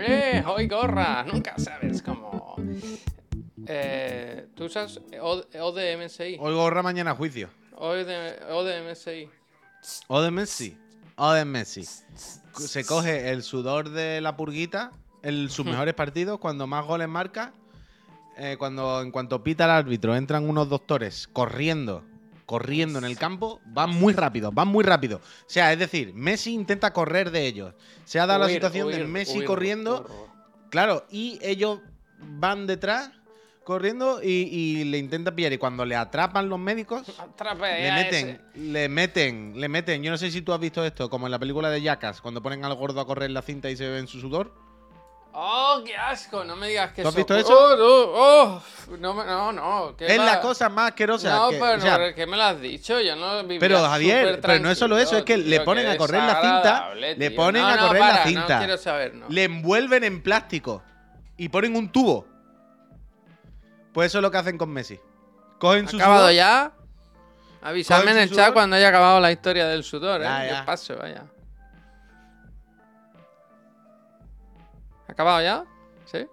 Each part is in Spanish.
¡Eh! ¡Hoy gorra! Nunca sabes cómo. Eh, ¿Tú usas O- ODMSI? Hoy gorra, mañana juicio. OD- ODMSI. O de Messi. O de Messi. Se coge el sudor de la purguita en sus mejores partidos, cuando más goles marca. eh, cuando en cuanto pita el árbitro entran unos doctores corriendo, corriendo en el campo, van muy rápido, van muy rápido. O sea, es decir, Messi intenta correr de ellos. Se ha dado la situación huir, del Messi huir, corriendo, claro, y ellos van detrás corriendo y, y le intentan pillar. Y cuando le atrapan los médicos, le meten, le meten, le meten. Yo no sé si tú has visto esto, como en la película de Jackass, cuando ponen al gordo a correr la cinta y se ve en su sudor. ¡Oh, qué asco! No me digas que ¿Tú has visto eso? ¡Oh, no! ¡Oh! No, no, no. ¿qué Es va? la cosa más asquerosa. No, que- pero o sea, ¿qué me lo has dicho? Yo no vivía pero Javier, pero no es solo eso, es que le ponen a correr la cinta, le ponen No, a no, correr la cinta. No quiero saber, no. le envuelven en plástico y ponen un tubo. Pues eso es lo que hacen con Messi. Cogen ¿Ha su acabado sudor, ya? Avisadme en el chat cuando haya acabado la historia del sudor, ¿eh? Ya, Yo ya. paso, vaya. Acabado ya? ¿Sí?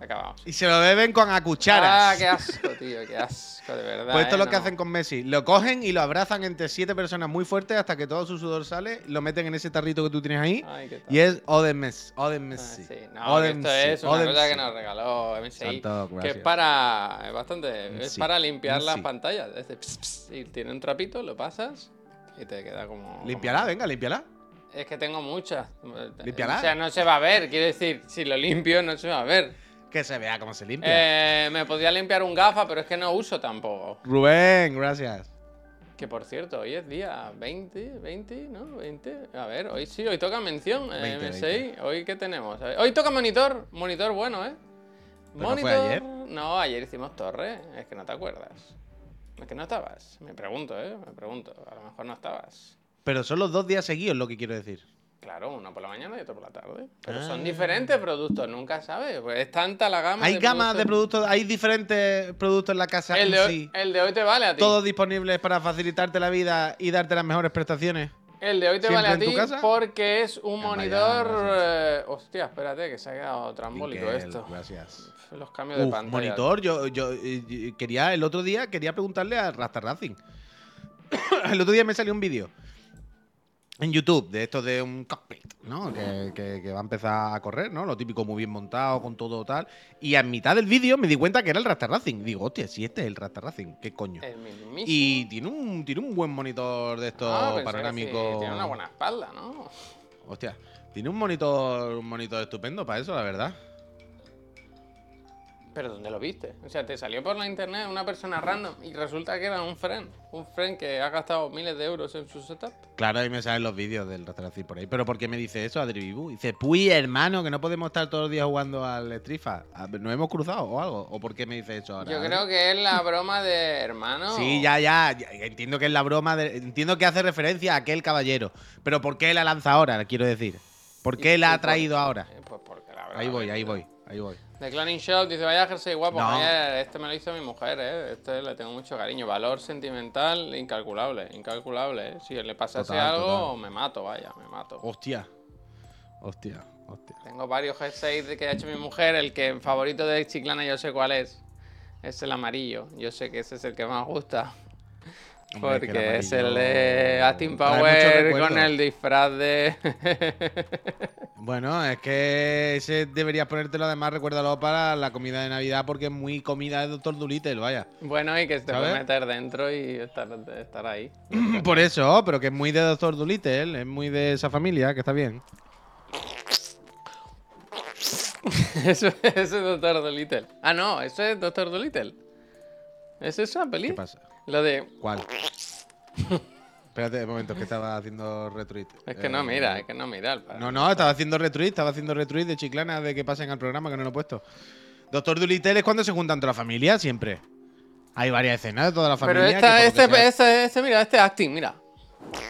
Ha acabado. y se lo beben con a cucharas. Ah, qué asco, tío, qué asco, de verdad. Pues esto es ¿eh? lo que No. hacen con Messi. Lo cogen y lo abrazan entre siete personas muy fuertes hasta que todo su sudor sale, lo meten en ese tarrito que tú tienes ahí. Ay, qué tal. Y es Oden Messi. Oden Ah, Messi. sí. No, que Oden esto Messi, es una Oden cosa que nos regaló MSI. Santo, que es para. Es bastante. Es para limpiar las pantallas. Es de ps, ps, y tiene un trapito, lo pasas y te queda como. Límpiala, venga, límpiala. Es que tengo muchas. Límpiala. O sea, no se va a ver. Quiero decir, si lo limpio, no se va a ver. Que se vea cómo se limpia. Eh, me podría limpiar un gafa, pero es que no uso tampoco. Rubén, gracias. Que por cierto, hoy es día 20, 20, ¿no? 20. A ver, hoy sí, hoy toca mención. eh, 20, MSI. Hoy, ¿qué tenemos? Ver, Hoy toca monitor. Monitor bueno, ¿eh? ¿Pero no fue monitor. ayer? No, ayer hicimos torre. Es que no te acuerdas. Es que no estabas. Me pregunto, ¿eh? Me pregunto. A lo mejor no estabas. Pero son los dos días seguidos lo que quiero decir. Claro, uno por la mañana y otro por la tarde. Pero Ah. son diferentes productos, nunca sabes. Pues es tanta la gama. Hay de gamas de productos, hay diferentes productos en la casa El en de, hoy, sí. el de hoy te vale a ti. Todos disponibles para facilitarte la vida y darte las mejores prestaciones. El de hoy te ¿Siempre vale a ti porque es un monitor. eh, hostia, espérate, que se ha quedado trambólico esto. Gracias. Los cambios de pantalla. monitor, yo, yo, eh, yo quería, el otro día quería preguntarle a Rasta Racing. el otro día me salió un vídeo en YouTube de esto de un cockpit, ¿no? Que, que- que va a empezar a correr, ¿no? Lo típico muy bien montado, con todo tal. Y a mitad del vídeo me di cuenta que era el Rasta Racing. Digo, hostia, si este es el Rasta Racing, ¿qué coño? El mismísimo. Y tiene un, tiene un buen monitor de estos Ah, panorámicos. Tiene una buena espalda, ¿no? Hostia, tiene un monitor, un monitor estupendo para eso, la verdad. Pero ¿dónde lo viste? O sea, te salió por la internet una persona random y resulta que era un friend. Un friend que ha gastado miles de euros en su setup. Claro, ahí me salen los vídeos del restaurante por ahí. Pero ¿por qué me dice eso, Adri Bibu? Dice, puy, hermano, que no podemos estar todos los días jugando al Strifa. ¿Nos hemos cruzado o algo? ¿O por qué me dice eso ahora? Yo creo que es la broma de hermano. Sí, ya, ya, Entiendo que es la broma. de- entiendo que hace referencia a aquel caballero. Pero ¿por qué la lanza ahora? Quiero decir. ¿por qué la ha traído ahora? Eh, Pues porque la verdad. Ahí voy, ahí voy, ahí voy. The Cloning Shop dice, vaya jersey guapo, No. Este me lo hizo mi mujer, ¿eh? Este le tengo mucho cariño. Valor sentimental incalculable, incalculable, ¿eh? Si le pasase Total, algo, total. me mato, vaya, me mato. Hostia. Hostia, hostia. Tengo varios jerseys de que ha hecho mi mujer, el que favorito de Chiclana yo sé cuál es. Es el amarillo, yo sé que ese es el que más gusta. Hombre, porque es el de Austin Power con el disfraz de... Bueno, es que ese deberías ponértelo además, recuérdalo para la comida de Navidad porque es muy comida de Doctor Dolittle, vaya. bueno, y que se te puede meter dentro y estar, estar ahí. Por eso, pero que es muy de Doctor Dolittle, es muy de esa familia, que está bien. Eso, eso es Doctor Dolittle. Ah, no, eso es Doctor Dolittle. ¿Es esa peli? ¿Qué pasa? Lo de. ¿Cuál? Espérate un momento, que estaba haciendo retweet. Es que no Eh, mira, es que no mira. el padre. No, no, estaba haciendo retweet, estaba haciendo retweet de Chiclana de que pasen al programa, que no lo he puesto. Doctor Dolittle es cuando se juntan toda la familia, siempre. Hay varias escenas de toda la familia. Pero esta, este, sea- este, este, mira, este acting, mira.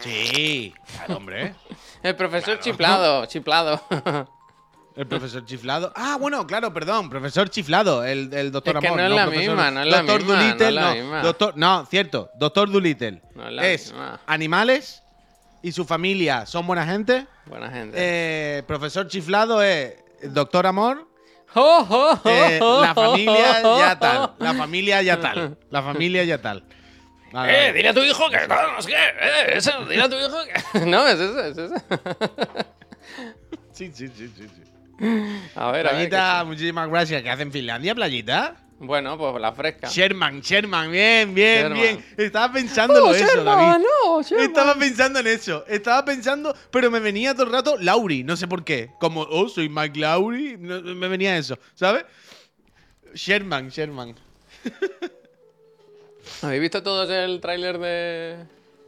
Sí, claro, hombre. El profesor chiplado, chiplado. El profesor chiflado. Ah, bueno, claro, perdón. Profesor chiflado, el, el doctor Es que Amor. no es la profesor- misma, no es la doctor misma, Dolittle, no es la no. misma. Doctor, no, cierto. Doctor Dolittle. No es la es misma. animales y su familia son buena gente. Buena gente. Eh, profesor Chiflado es Doctor Amor. ¡Oh, oh, oh, Eh, oh, la familia ya tal. La familia ya tal. La familia ya tal. Vale, Eh, vale. dile a tu hijo que no, qué. Eh, eso, dile a tu hijo que. No, es eso, es eso. Sí, sí, sí, sí. sí. A ver, a ver. Playita, muchísimas gracias. ¿Qué hace en Finlandia, playita? Bueno, pues la fresca. Sherman, Sherman, bien, bien, Sherman. bien. Estaba pensando en eso, David. no, Estaba pensando en eso. Estaba pensando, pero me venía todo el rato Lauri, no sé por qué. Como, oh, soy Mike Lauri. no- me venía eso, ¿sabes? Sherman, Sherman. ¿Habéis visto todos el tráiler de.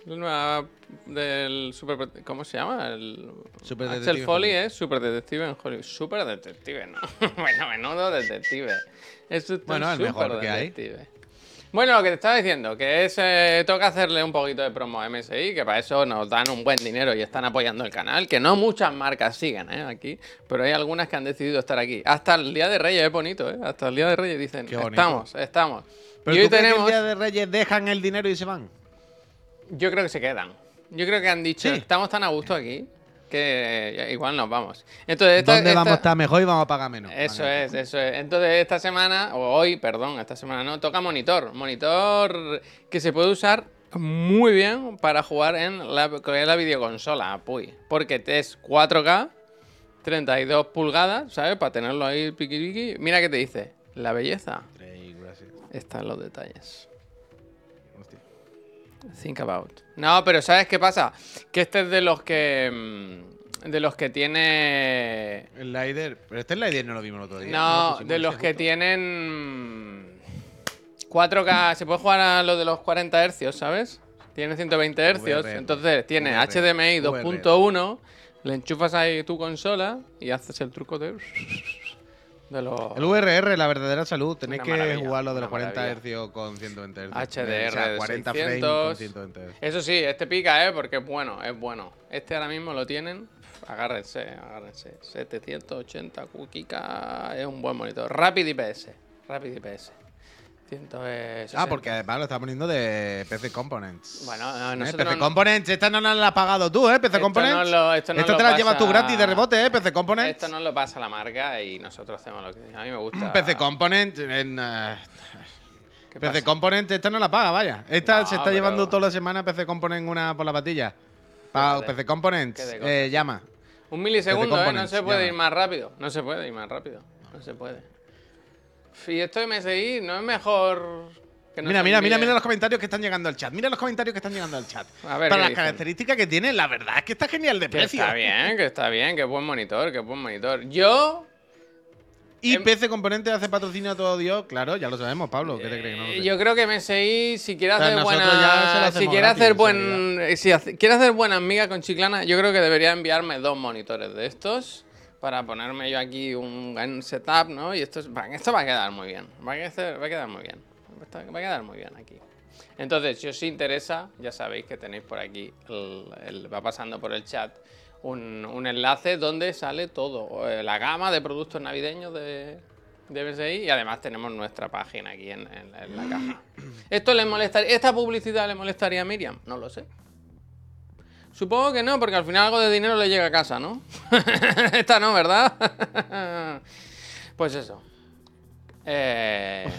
La nueva- del super. ¿Cómo se llama? El. Super Axel Detective Foley es super detective en Hollywood. Super detective, ¿no? bueno, menudo detective. Es un Bueno, el mejor que hay. detective. Bueno, lo que te estaba diciendo, que es. eh, toca hacerle un poquito de promo a MSI, que para eso nos dan un buen dinero y están apoyando el canal. Que no muchas marcas siguen, ¿eh? Aquí. Pero hay algunas que han decidido estar aquí. Hasta el día de Reyes es bonito, ¿eh? Hasta el día de Reyes dicen: estamos, estamos. Pero y hoy ¿tú crees que tenemos. el Día de Reyes dejan el dinero y se van? Yo creo que se quedan. Yo creo que han dicho, Sí. estamos tan a gusto aquí que igual nos vamos. Entonces, esta- ¿Dónde esta- vamos a estar mejor y vamos a pagar menos? Eso Vale. es, eso es. Entonces, esta semana, o hoy, perdón, esta semana no, toca monitor. Monitor que se puede usar muy bien para jugar en la, con la videoconsola, puy. Porque es 4K, 32 pulgadas, ¿sabes? Para tenerlo ahí piqui piqui. Mira que te dice, la belleza está en los detalles. Think about. No, pero ¿sabes qué pasa? Que este es de los que. mm, De los que tiene. El Lider. Pero este Lider no lo vimos el otro día. No, pusimos de los que justo. tienen. 4K. Se puede jugar a los de los 40 Hz, ¿sabes? Tiene 120 Hz. VRR. Entonces tiene VRR. HDMI 2.1. Le enchufas ahí tu consola y haces el truco de. De los. El VRR, la verdadera salud. Tenéis que maravilla, jugar lo de los 40 maravilla. Hz con 120 Hz. HDR O sea, de 40 frames 600. con 120 Hz. Eso sí, este pica, ¿eh? Porque es bueno, es bueno. Este ahora mismo lo tienen. Agárrense, agárrense. 780 Kika es un buen monitor. Rapid IPS. Rapid IPS. 160. Ah, porque además lo está poniendo de PC Components. Bueno, no, ¿Eh? nosotros PC no- Components, esta no la has pagado tú, ¿eh? PC Components. no lo- esto no Esto lo te la llevas tú pasa- gratis de rebote, ¿eh? PC Components. Esto no lo pasa la marca y nosotros hacemos lo que a mí me gusta. PC Components en. eh, ¿Qué PC pasa? Components, esta no la paga, vaya. Esta No, se está pero- llevando toda la semana PC Components una por la patilla. Pa-. PC Components, Qué de eh, llama. Un milisegundo, ¿eh? No Components, se puede ir más rápido. No se puede ir más rápido. No se puede. Y esto de MSI no es mejor que no Mira, mira, mira, mira los comentarios que están llegando al chat. Mira los comentarios que están llegando al chat. A ver, Para ¿qué las dicen? características que tiene, la verdad es que está genial de Que precio. está bien, que está bien, que buen monitor, que buen monitor. Yo, Y Em- PC Componentes hace patrocinio a todo Dios. Claro, ya lo sabemos, Pablo. ¿Qué te crees que no eh, yo creo que MSI, si quiere O sea, hacer buena, si quiere gratis, hacer en buen, si hace- quiere hacer buena amiga con Chiclana, yo creo que debería enviarme dos monitores de estos para ponerme yo aquí un buen setup, ¿no? Y esto, es- esto va a quedar muy bien, va a quedar, va a quedar muy bien, va a quedar muy bien aquí. Entonces, si os interesa, ya sabéis que tenéis por aquí, el- el- va pasando por el chat, un, un enlace donde sale todo, eh, la gama de productos navideños de, de MSI y además tenemos nuestra página aquí en, en- en la caja. ¿Esto le molestaría, esta publicidad le molestaría a Miriam? No lo sé. Supongo que no, porque al final algo de dinero le llega a casa, ¿no? esta no, ¿verdad? pues eso. Eh,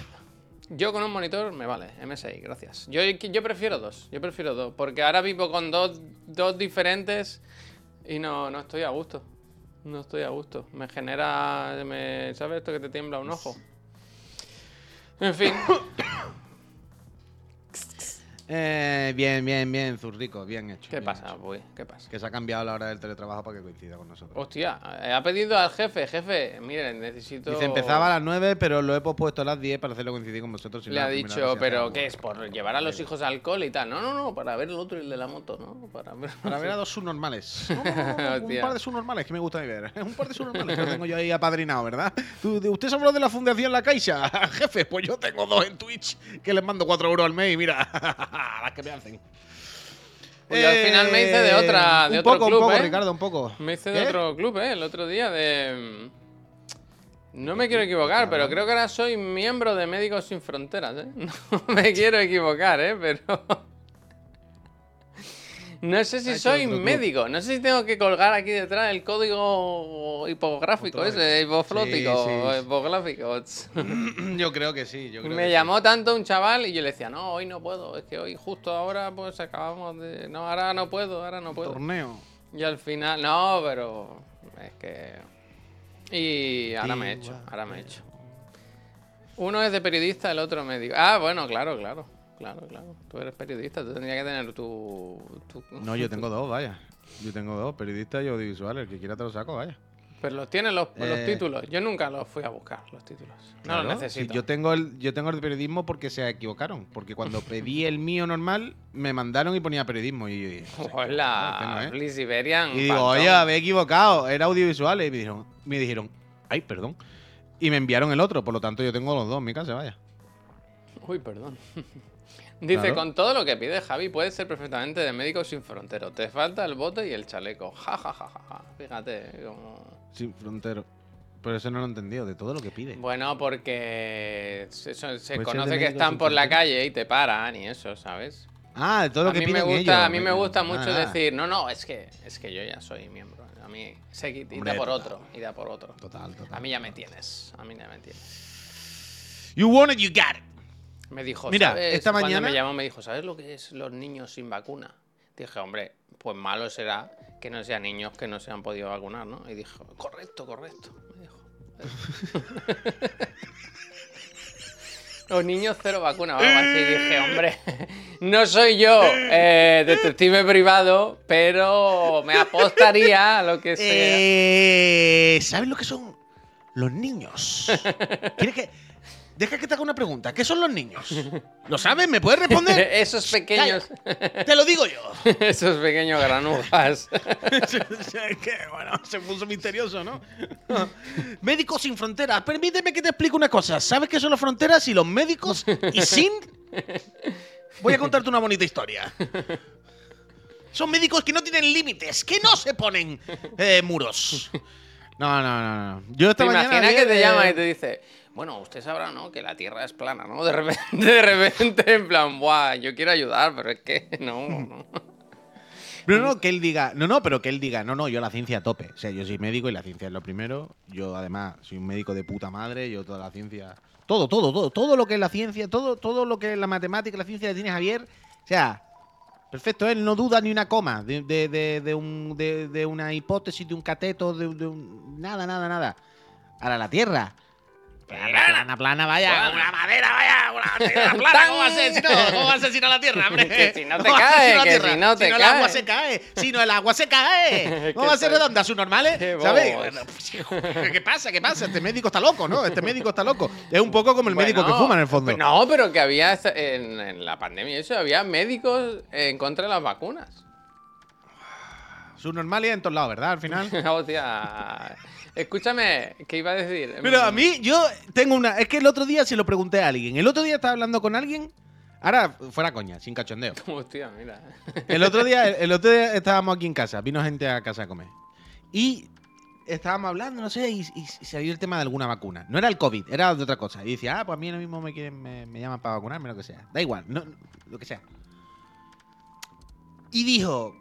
yo con un monitor me vale, MSI, gracias. Yo, prefiero dos, yo prefiero dos, porque ahora vivo con dos, dos diferentes y no, no estoy a gusto. No estoy a gusto. Me genera, ¿sabes esto que te tiembla un ojo? En fin, Eh, bien, bien, bien, Zurrico, bien hecho. ¿qué bien pasa, hecho. pues? ¿Qué pasa? Que se ha cambiado la hora del teletrabajo para que coincida con nosotros. Hostia, eh, ha pedido al jefe, jefe, miren, necesito... Dice, empezaba a las 9, pero lo he pospuesto a las 10 para hacerlo coincidir con vosotros. si no, Le ha la primera dicho, pero ¿qué algo". es? ¿Por llevar a los hijos a alcohol y tal? No, no, no, para ver el otro y el de la moto, ¿no? Para ver... Para ver a dos subnormales. No, no, no, no, un par de subnormales que me gusta ver. Un par de subnormales que lo tengo yo ahí apadrinado, ¿verdad? ¿Tú- de- ¿Usted se habló de la Fundación La Caixa? Jefe, pues yo tengo dos en Twitch que les mando 4 euros al mes y mira, las que me hacen. Pues yo al final me hice de otra- de un otro poco, club, un poco, ¿eh? Ricardo, un poco. Me hice de ¿Qué? otro club, ¿eh? El otro día de... No me quiero equivocar, pero creo que ahora soy miembro de Médicos Sin Fronteras, ¿eh? No me quiero equivocar, ¿eh? Pero... No sé si soy médico, no sé si tengo que colgar aquí detrás el código hipográfico ese, hipoflótico, hipográfico. Yo creo que sí, yo creo Me que llamó tanto un chaval y yo le decía, no, hoy no puedo, es que hoy justo ahora pues acabamos de... No, ahora no puedo, ahora no puedo. Torneo. Y al final, no, pero es que... Y ahora me he hecho, ahora me he hecho. Uno es de periodista, el otro médico. Ah, bueno, claro, claro. Claro, claro. Tú eres periodista, tú tendrías que tener tu... tu- No, yo tengo dos, vaya. Yo tengo dos, periodistas y audiovisuales. El que quiera te lo saco, vaya. Pero los tienes los, los Eh, títulos. Yo nunca los fui a buscar, los títulos. No los necesito. si yo tengo el yo tengo el periodismo porque se equivocaron. Porque cuando pedí el mío normal, me mandaron y ponía periodismo. Y yo dije, Hola, no, ¿eh? Y digo, oye, había equivocado, era audiovisuales. Y me dijeron, me dijeron, ay, perdón. Y me enviaron el otro, por lo tanto yo tengo los dos en mi casa, vaya. Uy, perdón. Dice, Claro. con todo lo que pide Javi, puedes ser perfectamente de Médicos Sin Fronteros. Te falta el bote y el chaleco. Ja, ja, ja, ja, ja. Fíjate como... Sin frontero. Pero eso no lo he entendido, de todo lo que pide. Bueno, porque se, conoce que están por la calle y te paran y eso, ¿sabes? Ah, de todo lo a que mí me gusta, ellos. a mí me gusta Ah, mucho nada. decir, no, no, es que es que yo ya soy miembro. A mí se quita y da por total. otro, y da por otro. Total, total. A mí ya me tienes, a mí ya me tienes. You want it, you got it. Me dijo, Mira, ¿sabes? esta Cuando mañana- me llamó me dijo, ¿sabes lo que es los niños sin vacuna? Dije, hombre, pues malo será que no sean niños que no se han podido vacunar, ¿no? Y dijo, correcto, correcto. Me dijo. Los niños cero vacuna o algo así. Dije, hombre, no soy yo eh, detective privado, pero me apostaría a lo que sea. Eh, ¿Sabes lo que son los niños? ¿Quieres que.? Deja que te haga una pregunta. ¿Qué son los niños? ¿Lo sabes? ¿Me puedes responder? Esos pequeños, Te lo digo yo. esos pequeños granujas. que, bueno, se puso misterioso, ¿no? Médicos sin fronteras. Permíteme que te explique una cosa. ¿Sabes qué son las fronteras y los médicos y sin? Voy a contarte una bonita historia. Son médicos que no tienen límites, que no se ponen eh, muros. No, no, no, no. Yo esta ¿Te mañana imaginas vi, que te eh, llama y te dice, bueno, usted sabrá, ¿no? Que la Tierra es plana, ¿no? De repente, de repente, en plan, buah, yo quiero ayudar, pero es que no, no. No, que él diga. No, no, pero que él diga, no, no, yo la ciencia a tope. O sea, yo soy médico y la ciencia es lo primero. Yo, además, soy un médico de puta madre. Yo toda la ciencia. Todo, todo, todo. Todo lo que es la ciencia, todo, todo lo que es la matemática la ciencia le tiene Javier. O sea, perfecto, él no duda ni una coma de, de, de, de un, de, de una hipótesis, de un cateto, de un. Nada, nada, nada. Ahora la Tierra. Plana, plana, plana, vaya, Plana. una madera, vaya, una tierra plana, ¿cómo va a ser si no? ¿Cómo va a ser si no la Tierra, hombre? Que si no te ¿Cómo va a ser cae, la que Tierra? si no te el cae. agua se cae, si no el agua se cae. ¿Cómo va a ser redonda? ¿Sus normales? ¿Sabes? pues, ¿Qué pasa? ¿Qué pasa? Este médico está loco, ¿no? Este médico está loco. Es un poco como el médico que fuma en el fondo. No, pero que había en, en la pandemia, eso, había médicos en contra de las vacunas. Sus normales en todos lados, ¿verdad? Al final. Hostia. Escúchame, ¿qué iba a decir? Pero a mí, yo tengo una. Es que el otro día se lo pregunté a alguien. El otro día estaba hablando con alguien. Ahora, fuera coña, sin cachondeo. Hostia, mira. El otro día, el otro día estábamos aquí en casa, vino gente a casa a comer. Y estábamos hablando, no sé, y, y salió el tema de alguna vacuna. No era el COVID, era de otra cosa. Y decía, ah, pues a mí ahora mismo me quieren, me, me llaman para vacunarme, lo que sea. Da igual, no, lo que sea. Y dijo.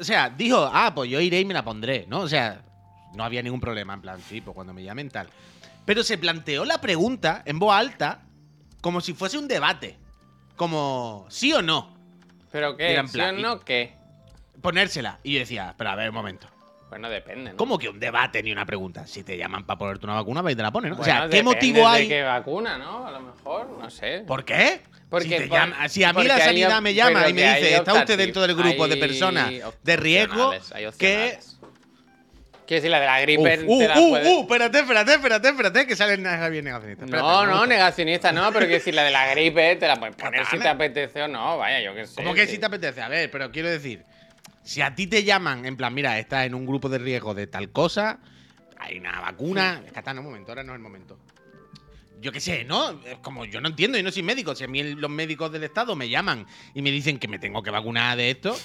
O sea, dijo, ah, pues yo iré y me la pondré, ¿no? O sea, no había ningún problema, en plan, sí, pues cuando me llamen tal. Pero se planteó la pregunta en voz alta, como si fuese un debate. Como, ¿sí o no? ¿Pero qué? Era en ¿Sí plan, o y- no qué? ponérsela. Y yo decía, pero a ver, un momento. Bueno, depende, ¿no? ¿Cómo que un debate ni una pregunta? Si te llaman para ponerte una vacuna, vais y te la ponen, ¿no? o sea, ¿qué motivo de hay? qué vacuna, ¿no? A lo mejor, no sé. ¿Por qué? Porque si, te llama- si a mí la sanidad me llama y me dice, está usted dentro del grupo de personas de riesgo, que... Quiero decir, la de la gripe uh, la uh, puedes- uh, espérate, espérate, espérate, espérate, que sale Javier negacionista. Espérate, No, no, negacionista no, pero quiero decir, la de la gripe te la puedes poner si te apetece o no, vaya, yo qué sé. ¿Cómo que si te apetece? A ver, pero quiero decir, si a ti te llaman, en plan, mira, estás en un grupo de riesgo de tal cosa, hay una vacuna. Es que hasta en un momento, ahora no es el momento. Yo qué sé, ¿no? Como yo no entiendo y no soy médico. Si a mí los médicos del Estado me llaman y me dicen que me tengo que vacunar de esto,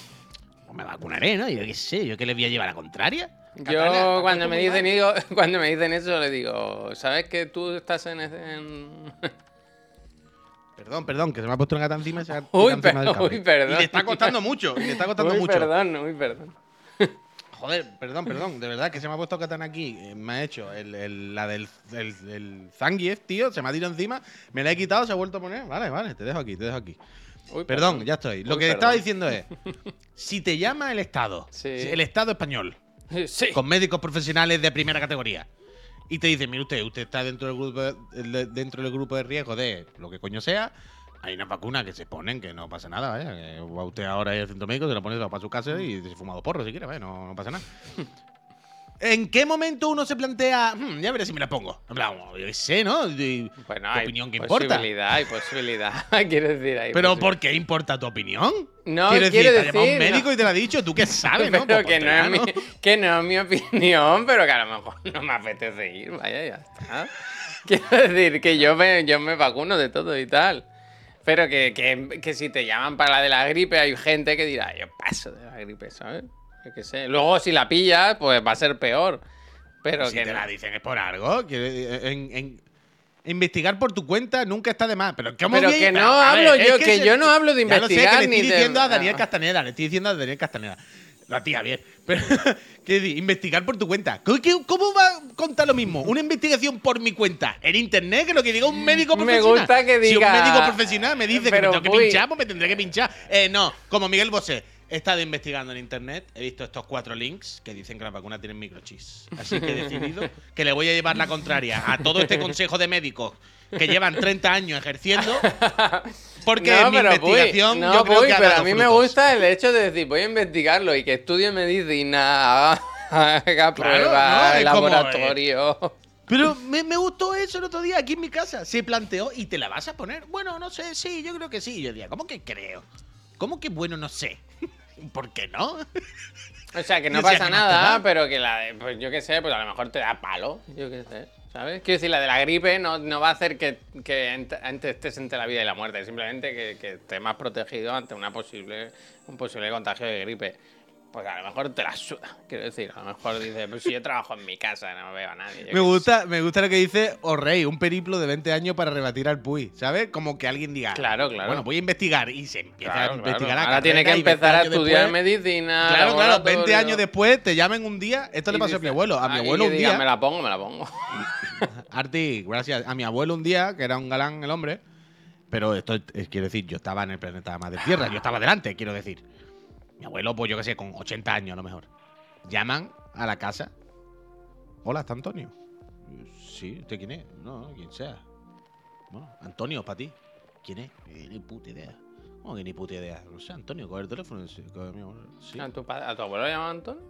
pues me vacunaré, ¿no? Yo qué sé, ¿yo qué les voy a llevar a la contraria? Yo ¿estás cuando me dicen digo, cuando me dicen eso le digo, ¿sabes que tú estás en, ese- en- Perdón, perdón, que se me ha puesto una gata encima y se ha Uy, encima del per- cable. uy, perdón. Y le está costando mucho, y le está costando Uy, mucho. perdón, uy, perdón. Joder, perdón, perdón, de verdad que se me ha puesto katana aquí. eh, me ha hecho el, el- la del el, el Zangief, tío, se me ha tirado encima, me la he quitado, se ha vuelto a poner. Vale, vale, te dejo aquí, te dejo aquí. Uy, Perdón, ya estoy. Lo Uy, que perdón. estaba diciendo es, si te llama el Estado, Sí. el Estado español, Sí. con médicos profesionales de primera categoría, y te dice, mire usted, usted está dentro del grupo de, dentro del grupo de riesgo de lo que coño sea, hay unas vacunas que se ponen que no pasa nada, vaya. que va usted ahora al centro médico, se la pone para su casa y se fuma dos porros si quiere, no, no pasa nada. ¿En qué momento uno se plantea, "Hmm, ya veré si me la pongo? En plan, yo qué sé, ¿no? Bueno, tu hay opinión que importa. posibilidad, hay posibilidad. Quiero decir, hay Pero. ¿por qué importa tu opinión? No, Quiero quiero decir, te ha llamado un decir, médico no. y te lo ha dicho, tú qué sabes, ¿no? Pero Pues que no, es mi, que no es mi opinión, pero que a lo mejor no me apetece ir, vaya, ya está. Quiero decir que yo me, yo me vacuno de todo y tal. Pero que, que, que si te llaman para la de la gripe, hay gente que dirá, yo paso de la gripe, ¿sabes? Yo qué sé. Luego, si la pillas, pues va a ser peor. Pero si que te no. la dicen es por algo. quiere- En, en- investigar por tu cuenta nunca está de más. Pero, ¿cómo Pero que no hablo yo, que se- yo no hablo de Ya lo sé, que investigar le estoy de- diciendo a Daniel. Castaneda, le estoy diciendo a Daniel Castaneda. La tía, bien. Pero, ¿qué decir? Investigar por tu cuenta. ¿Cómo, va a contar lo mismo? Una investigación por mi cuenta en internet que lo que diga un médico Me profesional. gusta que Si un diga- médico profesional me dice que me tengo que uy. pinchar, pues me tendré que pinchar. Eh, no, como Miguel Bosé. He estado investigando en internet, he visto estos cuatro links que dicen que las vacunas tienen microchips. Así que he decidido que le voy a llevar la contraria a todo este consejo de médicos que llevan 30 años ejerciendo. Porque no, mi pero investigación no, yo creo Puy, que ha pero a mí me gusta el hecho de decir, voy a investigarlo y que estudie medicina, haga, pruebas, no, como, eh, laboratorio. Pero me, me gustó eso el otro día aquí en mi casa. Se planteó y te la vas a poner. Bueno, no sé, sí, yo creo que sí. Yo decía, ¿cómo que creo? ¿Cómo que bueno, no sé? ¿Por qué no? O sea, que no pasa ¿qué más te nada, da? pero que la de, pues yo qué sé, pues a lo mejor te da palo, yo qué sé, ¿sabes? Quiero decir, la de la gripe no, no va a hacer que, que ent- ante- estés entre la vida y la muerte, simplemente que, que estés más protegido ante una posible, un posible contagio de gripe. Pues a lo mejor te la suda, quiero decir, a lo mejor dices, pues si yo trabajo en mi casa, no veo a nadie. Me gusta, me gusta lo que dice O'Rey, un periplo de 20 años para rebatir al Puy, ¿sabes? Como que alguien diga, Claro, claro. Bueno, voy a investigar y se empieza Claro, a claro. investigar la Ahora tiene que carrera y 20 empezar a estudiar después- medicina. Claro, claro, 20 laboratorio. años después te llaman un día. Esto le pasó a mi dice, abuelo. A mi abuelo un diga, día. Me la pongo, me la pongo. Arti, gracias. A mi abuelo un día, que era un galán el hombre. Pero esto es- quiero decir, yo estaba en el planeta Madre Tierra, yo estaba delante, quiero decir. Mi abuelo, pues yo qué sé, con 80 años a lo mejor. Llaman a la casa. Hola, ¿está Antonio? Sí, ¿usted quién es? No, quien sea. Bueno, Antonio, para ti. ¿Quién es? Eh, Ni puta idea. ¿Cómo que ni puta idea? No sé, Antonio, coge el teléfono. Sí, coge mi abuelo. Sí. ¿A tu, a tu abuelo le llamaba Antonio?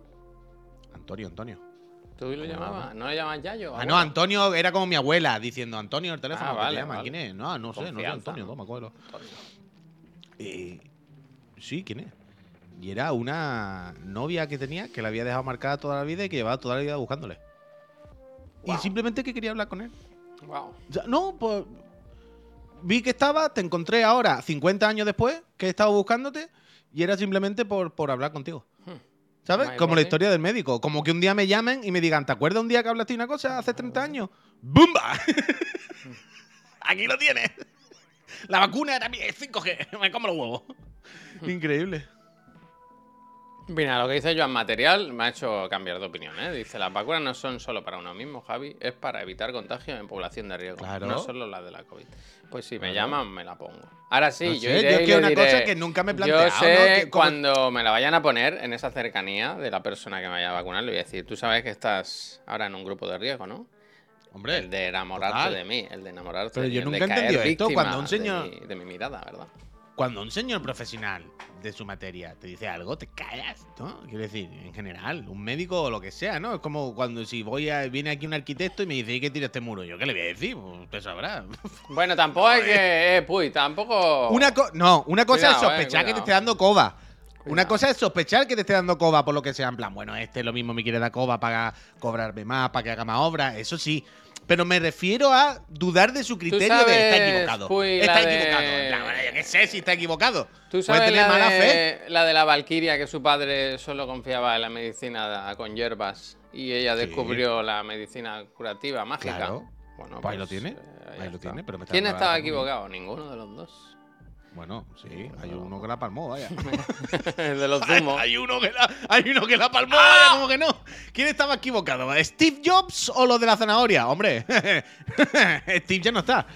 Antonio, Antonio. ¿Tú lo llamabas? ¿No le llamaban Yayo? Ah, no, Antonio era como mi abuela diciendo Antonio el teléfono. Ah, ¿qué te vale, llaman? vale. ¿Quién es? No, no sé, no sé, Confianza, Antonio, ¿no? toma, cógelo. Eh, sí, ¿quién es? Y era una novia que tenía que la había dejado marcada toda la vida y que llevaba toda la vida buscándole. Y simplemente que quería hablar con él. Wow. O sea, no, pues. Vi que estaba, te encontré ahora, 50 años después, que he estado buscándote, y era simplemente por, por hablar contigo. Hmm. ¿Sabes? Como la historia del médico. Como que un día me llamen y me digan, ¿te acuerdas un día que hablaste una cosa hace 30 años? ¡Bumba! Aquí lo tienes. La vacuna era mi 5G. Me como los huevos. Increíble. Mira, lo que dice Joan Material me ha hecho cambiar de opinión. ¿eh? Dice, las vacunas no son solo para uno mismo, Javi, es para evitar contagios en población de riesgo. Claro. No solo las de la COVID. Pues si me Claro. llaman, me la pongo. Ahora sí, No yo sé, iré yo es que una diré- cosa que nunca me he planteado, cuando me la vayan a poner en esa cercanía de la persona que me vaya a vacunar, le voy a decir, tú sabes que estás ahora en un grupo de riesgo, ¿no? Hombre, El de enamorarte total. de mí, el de enamorarte Pero de mí, yo nunca he entendido esto, cuando un señor- De mi, de mi mirada, ¿verdad? Cuando un señor profesional de su materia te dice algo, te callas, ¿no? Quiero decir, en general, un médico o lo que sea, ¿no? Es como cuando si voy a, viene aquí un arquitecto y me dice, ¿y qué tira este muro? ¿Yo qué le voy a decir? Pues usted sabrá. Bueno, tampoco hay que... Eh, puy, tampoco... Una co- no, una cosa Cuidado, es sospechar eh, que te esté dando coba. Una cosa es sospechar que te esté dando coba por lo que sea. En plan, bueno, este lo mismo me quiere dar coba para cobrarme más, para que haga más obras. Eso sí. Pero me refiero a dudar de su criterio de está equivocado. Puy, está la de- equivocado. Plan, bueno, yo qué sé si está equivocado. ¿Tú Puede sabes tener la mala de, fe. la de la Valquiria que su padre solo confiaba en la medicina con hierbas y ella Sí. descubrió la medicina curativa mágica? Claro. Bueno, Pues ahí lo tiene. eh, Ahí lo tiene, pero me está ¿Quién la estaba equivocado? Ninguno de los dos. Bueno, sí, hay uno que la palmó, vaya. El de los zumos. hay uno que la, hay uno que la palmó, vaya, como que no. ¿Quién estaba equivocado? ¿Steve Jobs o los de la zanahoria? Hombre, Steve ya no está.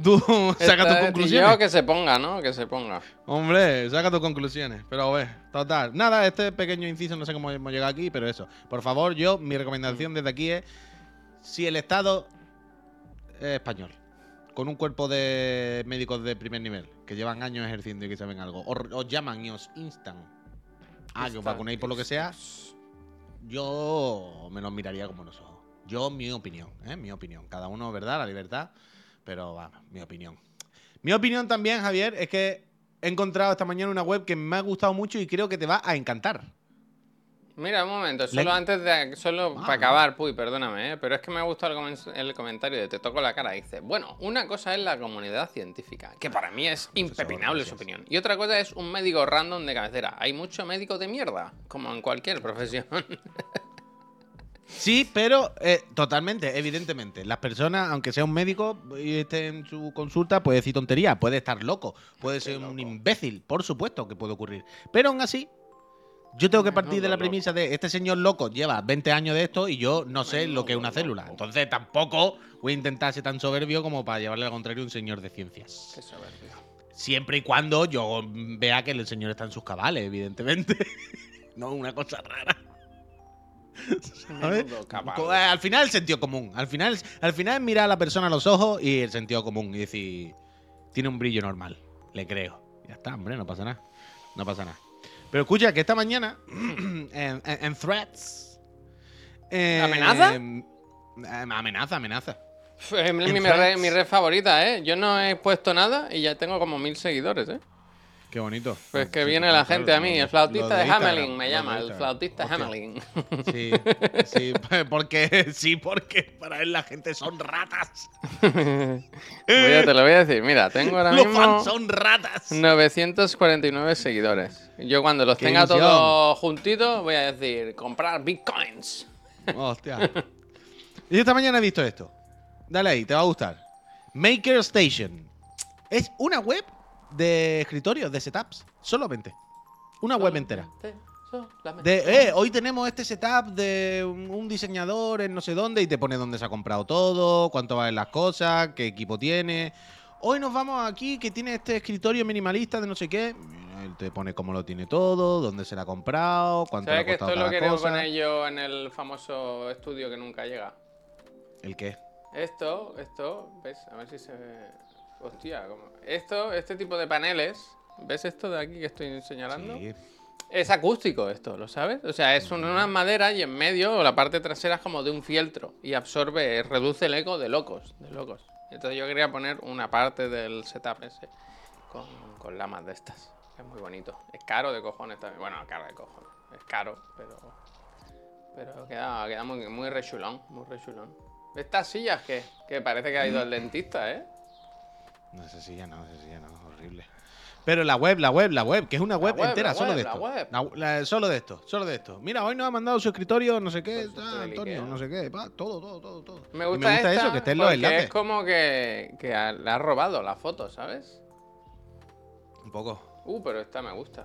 Tú saca tus es conclusiones. yo que se ponga, ¿no? Que se ponga. Hombre, saca tus conclusiones. Pero a ver, total. Nada, este pequeño inciso, no sé cómo hemos llegado aquí, pero eso. Por favor, yo, mi recomendación desde aquí es: si el Estado es español, con un cuerpo de médicos de primer nivel, que llevan años ejerciendo y que saben algo, os, os llaman y os instan a que os vacunéis por lo que sea, yo me los miraría como los ojos. Yo, mi opinión, ¿eh? Mi opinión. Cada uno, ¿verdad? La libertad. Pero vamos, mi opinión. Mi opinión también, Javier, es que he encontrado esta mañana una web que me ha gustado mucho y creo que te va a encantar. Mira, un momento, solo antes de. Solo Ah. para acabar, Puy, perdóname, ¿eh? pero es que me ha gustado el, comen- el comentario de Te toco la cara. Dice: Bueno, una cosa es la comunidad científica, que para mí es impepinable su gracias. opinión. Y otra cosa es un médico random de cabecera. Hay muchos médicos de mierda, como en cualquier profesión. Sí, pero eh, totalmente, evidentemente. Las personas, aunque sea un médico y esté en su consulta, puede decir tontería, puede estar loco, puede ser un imbécil, por supuesto que puede ocurrir. Pero aún así, yo tengo que partir de la premisa de este señor loco lleva 20 años de esto y yo no sé lo que es una célula. Entonces tampoco voy a intentar ser tan soberbio como para llevarle al contrario a un señor de ciencias. Qué soberbio. Siempre y cuando yo vea que el señor está en sus cabales, evidentemente. no una cosa rara. Al final el sentido común. Al final, al final es mirar a la persona a los ojos y el sentido común. Y decir, tiene un brillo normal. Le creo. Ya está, hombre, no pasa nada. No pasa nada. Pero escucha que esta mañana en, en- en Threads. eh, ¿Amenaza? eh, amenaza, amenaza. Es mi, mi red, mi red favorita, ¿eh? Yo no he puesto nada y ya tengo como mil seguidores, ¿eh? Qué bonito. Pues que viene la gente a mí, el flautista de, Hamelin me llama, el flautista Hostia. Hamelin. Sí, sí, porque sí, porque para él la gente son ratas. Voy a- te lo voy a decir, mira, tengo ahora Los mismo fans son ratas. 949 seguidores. Yo cuando los ¡Qué tenga ilusión! todos juntitos voy a decir, comprar bitcoins. Hostia. Y esta mañana he visto esto. Dale ahí, te va a gustar. Maker Station. Es una web de escritorios, de setups. Solamente. Una web entera. De, eh, hoy tenemos este setup de un diseñador en no sé dónde y te pone dónde se ha comprado todo, cuánto valen las cosas, qué equipo tiene. Hoy nos vamos aquí que tiene este escritorio minimalista de no sé qué. Él te pone cómo lo tiene todo, dónde se lo ha comprado, cuánto le ¿Sabes ha que esto costado lo cosa. poner yo en el famoso estudio que nunca llega? ¿El qué? Esto, esto, ¿ves? A ver si se ve. Hostia, como. Esto, este tipo de paneles, ¿ves esto de aquí que estoy señalando? Sí. Es acústico esto, ¿lo sabes? O sea, es un- una madera y en medio la parte trasera es como de un fieltro y absorbe, reduce el eco de locos, de locos. Entonces yo quería poner una parte del setup ese con, con lamas de estas. Es muy bonito. Es caro de cojones también. Bueno, caro de cojones. Es caro, pero pero queda, queda muy, muy rechulón, muy rechulón. Estas sillas que, que parece que ha ido al dentista, ¿eh? No sé si ya no, ese sí ya no, horrible. Pero la web, la web, la web, que es una web, web, entera, la solo web, de la esto. web. La- la- solo de esto, solo de esto. Mira, hoy nos ha mandado su escritorio, no sé qué, Pues Antonio, no sé qué, pa, todo, todo, todo, todo. Me Y gusta, esta eso, que estén los enlaces. es como que, le ha robado la foto, ¿sabes? Un poco. Uh, pero esta me gusta.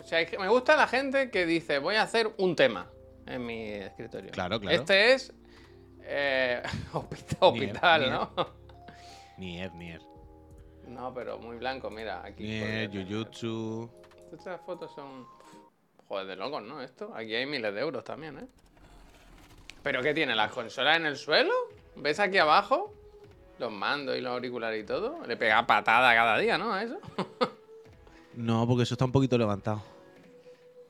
O sea, es que me gusta la gente que dice, voy a hacer un tema en mi escritorio. Claro, claro. Este es eh, hospital, hospital, Nier, ¿no? Nier, Nier. No, pero muy blanco, mira, aquí. Tener. Jujutsu. Estas fotos son. Joder, de locos, ¿no? Esto. Aquí hay miles de euros también, ¿eh? ¿Pero qué tiene? ¿Las consolas en el suelo? ¿Ves aquí abajo? Los mandos y los auriculares y todo. Le pega patada cada día, ¿no? A eso. No, porque eso está un poquito levantado.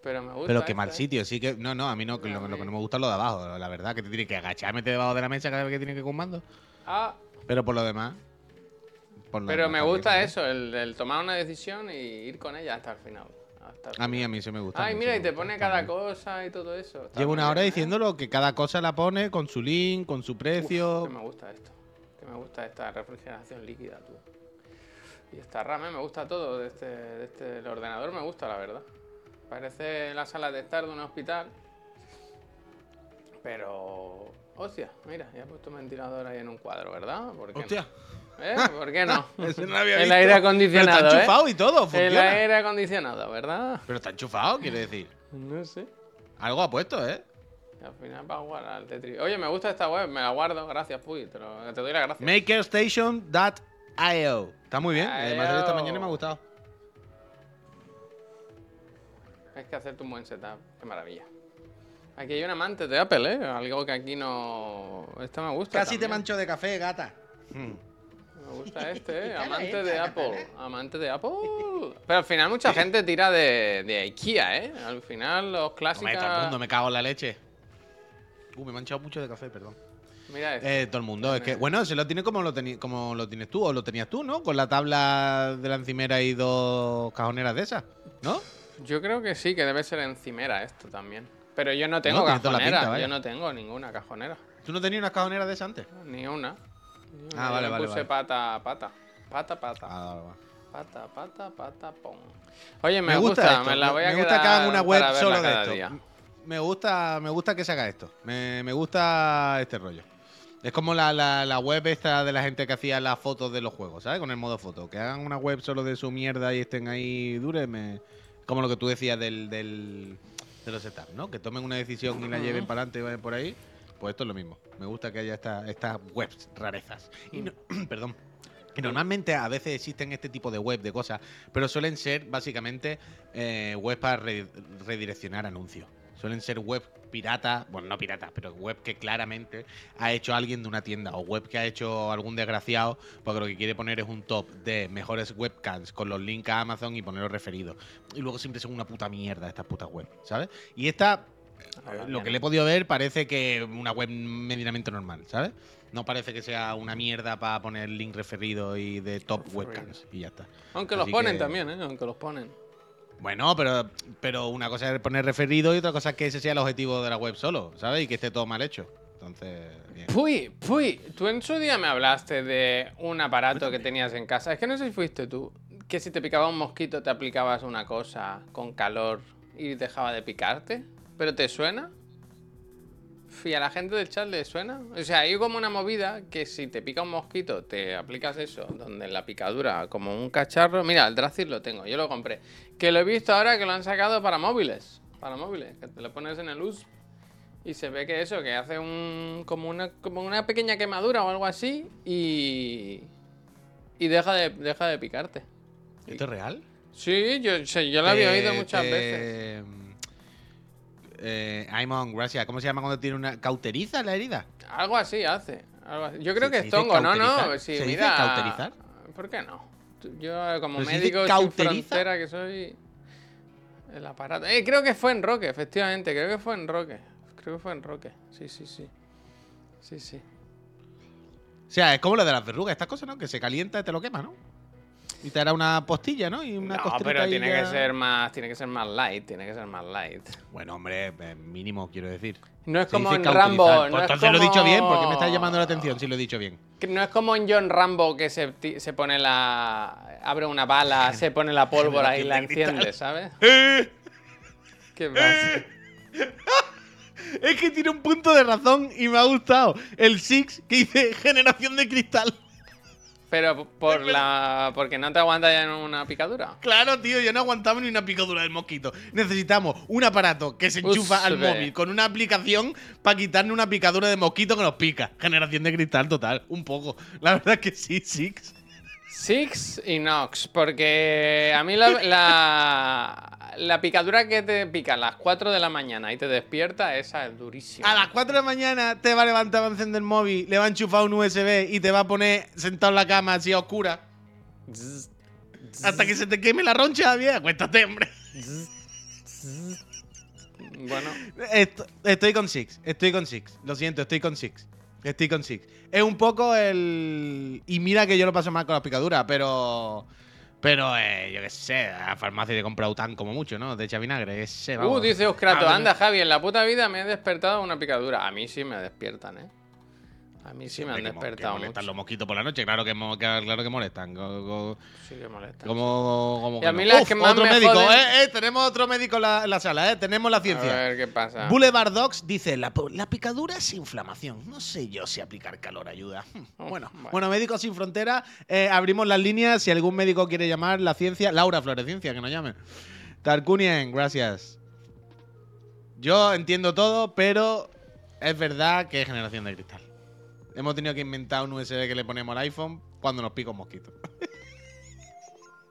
Pero me gusta. Pero qué esta, mal sitio, sí que. No, no, a mí no, lo, lo que no me gusta es lo de abajo, la verdad, que te tienes que agachar, meter debajo de la mesa cada vez que tienes que ir con mando. Ah, Pero por lo demás. Por pero me gusta eso, el, el tomar una decisión y ir con ella hasta el final. hasta el A mí, a mí sí me gusta. Ay, mucho, mira, y te pone cada cosa y todo eso. Está Llevo una hora bien, ¿eh? diciéndolo que cada cosa la pone con su link, con su precio. Que me gusta esto. Que me gusta esta refrigeración líquida, tú. Y esta RAM, ¿eh? me gusta todo de este, de este. El ordenador me gusta, la verdad. Parece la sala de estar de un hospital. Pero. Hostia, mira, ya he puesto un ventilador ahí en un cuadro, ¿verdad? ¿Por qué Hostia. no? ¿Eh? ¿Por qué no? Eso no lo había El visto. aire acondicionado, Pero está ¿eh? enchufado y todo, El funciona. aire acondicionado, ¿verdad? Pero está enchufado, quiere decir. No sé. Algo ha puesto, ¿eh? Al final para jugar al Tetris. Oye, me gusta esta web, me la guardo, gracias, Puy. Te, lo- te doy las gracias. Makerstation.io. Está muy bien. ha salido esta IO. mañana me ha gustado. Es que hacerte un buen setup, qué maravilla. Aquí hay un amante de Apple, ¿eh? Algo que aquí no. Esta me gusta. Casi te mancho de café, gata. Me gusta este, ¿eh? Amante de Apple. Amante de Apple. Pero al final mucha gente tira de, de IKEA, ¿eh? Al final los Hombre, todo el clásicos. mundo me cago en la leche. Uh, me he manchado mucho de café, perdón. Mira este. Eh, todo el mundo. Es que, bueno, se lo tiene como lo, como lo tienes tú, o lo tenías tú, ¿no? Con la tabla de la encimera y dos cajoneras de esas, ¿no? Yo creo que sí, que debe ser encimera esto también. Pero yo no tengo No, cajonera. pinta, yo no tengo ninguna cajonera. ¿Tú no tenías unas cajoneras de esas antes? Ni una. Ah, vale, le vale, puse vale. pata pata. Pata, pata. Ah, vale, vale. Pata, pata, pata, pom. Oye, me, Me gusta, gusta, esto. me la voy a me quedar gusta que hagan una web solo de esto. día. Me gusta, me gusta que se haga esto. Me, me gusta este rollo. Es como la, la- la web esta de la gente que hacía las fotos de los juegos, ¿sabes? Con el modo foto. Que hagan una web solo de su mierda y estén ahí dures. Me... Como lo que tú decías del, del, de los setups, ¿no? Que tomen una decisión y la lleven para adelante y vayan por ahí. Pues esto es lo mismo. Me gusta que haya esta- estas webs rarezas. Y no- perdón. Y normalmente a veces existen este tipo de web de cosas, pero suelen ser básicamente eh, web para re- redireccionar anuncios. Suelen ser web pirata, bueno, no pirata, pero web que claramente ha hecho alguien de una tienda o web que ha hecho algún desgraciado porque lo que quiere poner es un top de mejores webcams con los links a Amazon y ponerlos referidos. Y luego siempre son una puta mierda estas putas web, ¿sabes? Y esta, Ahora lo que le he podido ver parece que una web medianamente normal, ¿sabes? No parece que sea una mierda para poner link referido y de top webcams y ya está. Aunque los Así ponen que- también, ¿eh? Aunque los ponen. Bueno, pero, pero una cosa es poner referido y otra cosa es que ese sea el objetivo de la web solo, ¿sabes? Y que esté todo mal hecho. Entonces, bien. Puy, Puy, tú en su día me hablaste de un aparato que tenías en casa. Es que no sé si fuiste tú. Que si te picaba un mosquito te aplicabas una cosa con calor y dejaba de picarte. ¿Pero te suena? ¿Y a la gente del chat le suena? O sea, hay como una movida que si te pica un mosquito, te aplicas eso, donde la picadura, como un cacharro. Mira, el Dracir lo tengo, yo lo compré. Que lo he visto ahora que lo han sacado para móviles. Para móviles, que te lo pones en el US y se ve que eso, que hace un como una, como una pequeña quemadura o algo así y. Y deja de, deja de picarte. ¿Esto es real? Sí, yo, yo lo había oído muchas te- veces. Eh, Aimon, gracias. ¿Cómo se llama cuando tiene una. ¿Cauteriza la herida? Algo así hace. algo así. Yo creo ¿Se- que es dice tongo, no, no. Sí, ¿Se dice mira. cauterizar? ¿Por qué no? Yo, como ¿Pero dice médico sin frontera que soy. El aparato. Eh, creo que fue en Roque, efectivamente. Creo que fue en Roque. Creo que fue en Roque. Sí, sí, sí. Sí, sí. O sea, es como lo de las verrugas, estas cosas, ¿no? Que se calienta y te lo quema, ¿no? Y te hará una postilla, ¿no? Y una no, pero tiene ya- que ser más, tiene que ser más light, tiene que ser más light. Bueno, hombre, eh, mínimo, quiero decir. No es Se como en. Rambo, Pues no es entonces lo he dicho bien, porque me está llamando la atención si lo he dicho bien. No es como en John Rambo que se, se pone la. abre una bala, se pone la pólvora y la enciende, ¿sabes? ¡Eh! ¿Qué pasa? Es que tiene un punto de razón y me ha gustado. El Six que dice generación de cristal. Pero por la. porque no te aguanta ya en una picadura. Claro, tío, yo no aguantaba ni una picadura del mosquito. Necesitamos un aparato que se enchufa al móvil con una aplicación para quitarle una picadura de mosquito que nos pica. Generación de cristal total, un poco. La verdad es que sí, Six. Six y Nox, porque a mí la, la, la picadura que te pica a las 4 de la mañana y te despierta, esa es durísima. A las 4 de la mañana te va a levantar, va a encender el móvil, le va a enchufar un USB y te va a poner sentado en la cama así a oscura. Zzz, Hasta que se te queme la roncha, bien, acuéstate, hombre. Bueno, Esto- estoy con Six, estoy con Six. Lo siento, estoy con Six. Estoy con Six. Es un poco el. Y mira que yo lo paso mal con las picaduras, pero. Pero, eh, yo qué sé, a la farmacia de comprar Utan como mucho, ¿no? De echa vinagre, qué sé, vamos. uh, dice Oscrato, Háblame. anda Javi, en la puta vida me he despertado una picadura. A mí sí me despiertan, ¿eh? A mí sí me han Hombre, que mo- que despertado molestan mucho. los mosquitos por la noche, claro que, claro que molestan. Sí que molestan. Como, como Y que a no. mí las Uf, que más otro me médico, joden- eh, eh, tenemos otro médico en la, la sala, eh, tenemos la A ciencia. ver qué pasa. Boulevard Dogs dice, la, la picadura es inflamación. No sé yo si aplicar calor ayuda. Hmm, bueno. bueno, Médicos Sin Fronteras, eh, abrimos las líneas. Si algún médico quiere llamar la ciencia, Laura Floreciencia, que nos llame. Tarkunien, gracias. Yo entiendo todo, pero es verdad que es generación de cristal. Hemos tenido que inventar un USB que le ponemos al iPhone cuando nos pica un mosquito.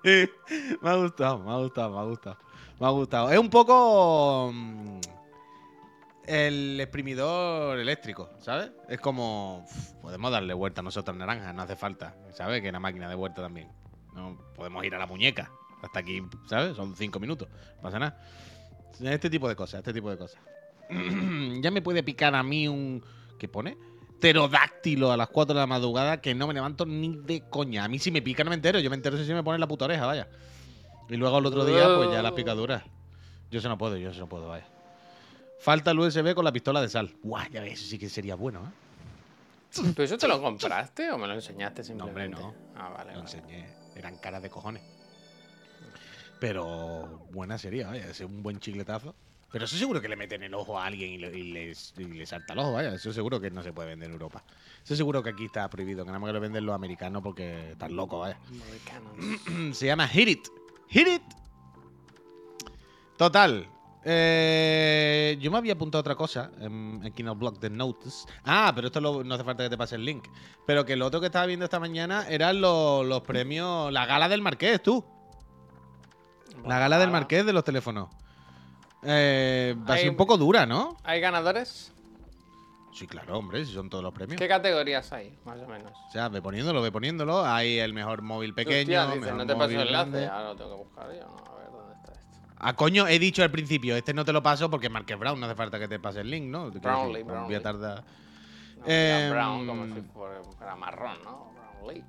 me ha gustado, me ha gustado, me ha gustado. Me ha gustado. Es un poco. mm, El exprimidor eléctrico, ¿sabes? Es como. podemos darle vuelta a nosotros naranja, no hace falta. ¿Sabes? Que una máquina de vuelta también. No podemos ir a la muñeca. Hasta aquí, ¿sabes? Son cinco minutos. No pasa nada. Este tipo de cosas, este tipo de cosas. ya me puede picar a mí un. ¿Qué pone? Pterodáctilo a las 4 de la madrugada que no me levanto ni de coña. A mí si me pica no me entero. Yo me entero si me pone la puta oreja, vaya. Y luego al otro día, pues ya las picaduras. Yo eso no puedo, yo eso no puedo, vaya. Falta el USB con la pistola de sal. Guau, ya ves, eso sí que sería bueno, ¿eh? ¿Tú eso te lo compraste o me lo enseñaste No, hombre, simplemente? no. Ah, vale. Lo vale. enseñé. Eran caras de cojones. Pero buena sería, vaya. Es un buen chicletazo. Pero eso seguro que le meten el ojo a alguien y le, y les, y salta el ojo, vaya. Eso seguro que no se puede vender en Europa. Eso seguro que aquí está prohibido, que nada más que lo venden los americanos porque están locos, vaya. Americanos. Se llama Hit It. Hit It. Total. eh, yo me había apuntado a otra cosa en, aquí en el blog de Notes. Ah, pero esto lo- no hace falta que te pase el link. Pero que lo otro que estaba viendo esta mañana eran los premios, la gala del Marqués, tú. La gala del Marqués de los teléfonos. Eh, va a ser un poco dura, ¿no? ¿Hay ganadores? Sí, claro, hombre, si son todos los premios. ¿Qué categorías hay, más o menos? O sea, ve poniéndolo, ve poniéndolo. Hay el mejor móvil pequeño. Hostia, dices, mejor no te paso el enlace. grande. Ahora lo tengo que buscar yo. No, a ver dónde está esto. Ah, coño, he dicho al principio, este no te lo paso porque Marques Brown, no hace falta que te pase el link, ¿no? Quiero Brownlee, decir, Voy Brownlee. a tardar. No, Eh, era brown, como si fuera, fuera marrón, ¿no? Brownlee.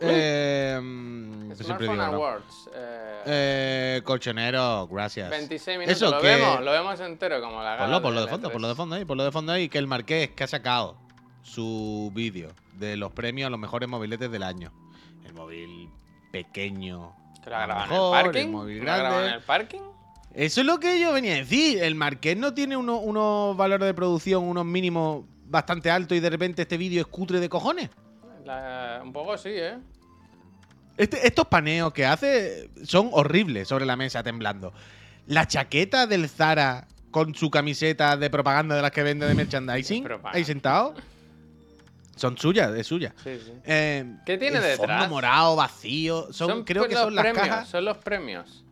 Eh, mm, Smartphone. Awards. eh, Eh, colchonero, gracias. 26 minutos. Eso lo que- vemos, lo vemos entero como la gala. Ponlo, ponlo de fondo, E3. ponlo de fondo ahí, ponlo de fondo ahí, que el Marqués que ha sacado su vídeo de los premios a los mejores mobiletes del año. El móvil pequeño. ¿Que lo ha lo grabado en el parking? móvil ¿Lo ha grabado grande. en el parking? Eso es lo que yo venía a decir. El Marqués no tiene uno- unos valores de producción, unos mínimos bastante altos y de repente este vídeo es cutre de cojones. La- un poco sí, ¿eh? Este- estos paneos que hace son horribles sobre la mesa temblando. La chaqueta del Zara con su camiseta de propaganda de las que vende de merchandising, ahí sentado, son suyas, es suya. Sí, sí. Eh, ¿Qué tiene el detrás? Fondo morado, vacío. Son, creo que los son las cajas. Son los premios.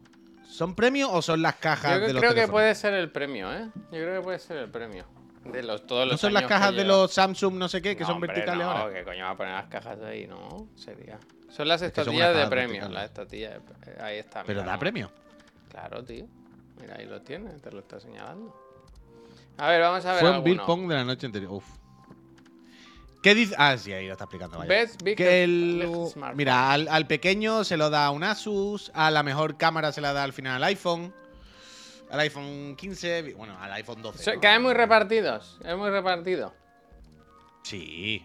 ¿Son premios o son las cajas Yo de los creo que puede ser el premio, ¿eh? Yo creo que puede ser el premio. De los, todos los ¿No son las años que cajas de los Samsung no sé qué, que No, son hombre, verticales no, ahora? ¿Qué coño va a poner las cajas ahí? No, sería. Son las que estatillas de verticales. Las estatillas. de- eh, Ahí está. Pero da ¿no? premio. Claro, tío. Mira, ahí lo tiene, te lo está señalando. A ver, vamos a ver. Fue un Bill. Pong de la noche anterior. Uf. ¿Qué dice? Ah, sí, ahí lo está explicando. Vaya. Best Big Que el-. Mira, al, al pequeño se lo da un Asus, a la mejor cámara se la da al final al iPhone, al iPhone 15, bueno, al iPhone 12. So- ¿no? Caen muy repartidos. Es muy repartido. Sí.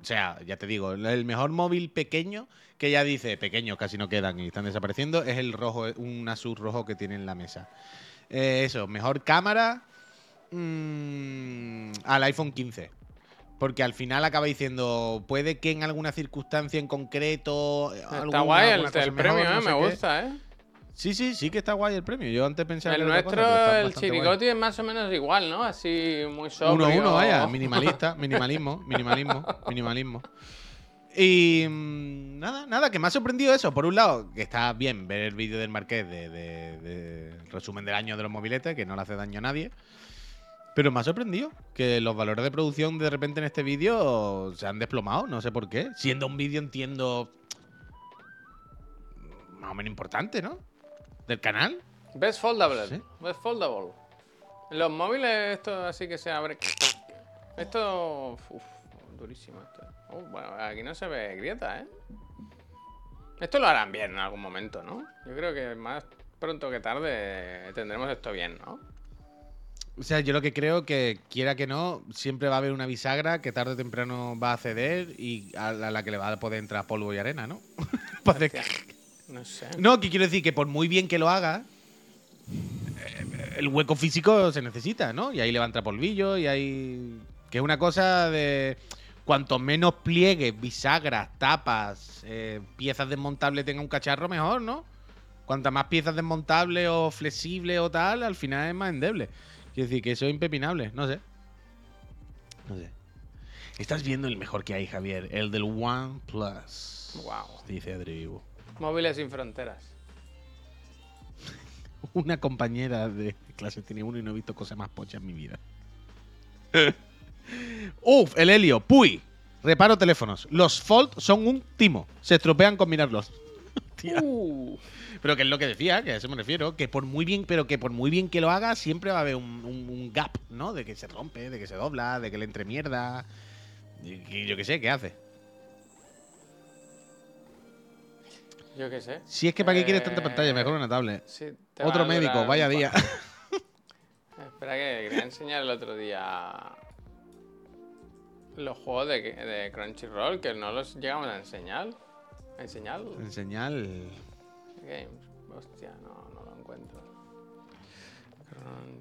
O sea, ya te digo, el mejor móvil pequeño, que ya dice, pequeños casi no quedan y están desapareciendo, es el rojo, un Asus rojo que tiene en la mesa. Eh, eso, mejor cámara mm, al iPhone 15. Porque al final acaba diciendo, puede que en alguna circunstancia en concreto. eh, Está alguna- guay el, premio, ¿eh? Me qué. gusta, ¿eh? Sí, sí, sí que está guay el premio. Yo antes pensaba El que nuestro, cosa, el bastante guay. es más o menos igual, ¿no? Así muy sobrio. Uno a uno, vaya, minimalista, minimalismo, minimalismo, minimalismo. Y mm, nada, nada, que me ha sorprendido eso. Por un lado, que está bien ver el vídeo del Marqués de, de- de resumen del año de los mobiletes, que no le hace daño a nadie. Pero me ha sorprendido que los valores de producción de repente en este vídeo se han desplomado, no sé por qué. Siendo un vídeo, entiendo, más o menos importante, ¿no? Del canal. Best Foldable. Sí. Best Foldable. Los móviles, esto así que se abre. Esto. Uf, durísimo esto. Uh, bueno, aquí no se ve grieta, ¿eh? Esto lo harán bien en algún momento, ¿no? Yo creo que más pronto que tarde tendremos esto bien, ¿no? O sea, yo lo que creo que, quiera que no, siempre va a haber una bisagra que tarde o temprano va a ceder y a la, a la que le va a poder entrar polvo y arena, ¿no? Parece que- No sé. no, que quiero decir que por muy bien que lo haga, eh, el hueco físico se necesita, ¿no? Y ahí le va a entrar polvillo y ahí... Que es una cosa de... Cuanto menos pliegues, bisagras, tapas, eh, piezas desmontables tenga un cacharro, mejor, ¿no? Cuantas más piezas desmontables o flexibles o tal, al final es más endeble. Quiero decir que eso es impepinable, no sé. No sé. Estás viendo el mejor que hay, Javier, el del OnePlus. Wow. Dice Adribu. Móviles sin fronteras. Una compañera de clase tiene uno y no he visto cosa más pocha en mi vida. Uf, el helio. Puy. Reparo teléfonos. Los Fold son un timo. Se estropean con mirarlos. Uh. Pero que es lo que decía, que a eso me refiero. Que por muy bien, pero que por muy bien que lo haga, siempre va a haber un, un- un gap, ¿no? De que se rompe, de que se dobla, de que le entre mierda. Y, y yo qué sé, ¿qué hace? Yo qué sé. Si es que para qué quieres tanta Eh, pantalla, mejor una tablet. Sí, te va Otro a médico, durar vaya un día. Espera que quería enseñar el otro día los juegos de, de Crunchyroll que no los llegamos a enseñar. ¿A enseñar? Enseñar. Games. Hostia, no, no lo encuentro.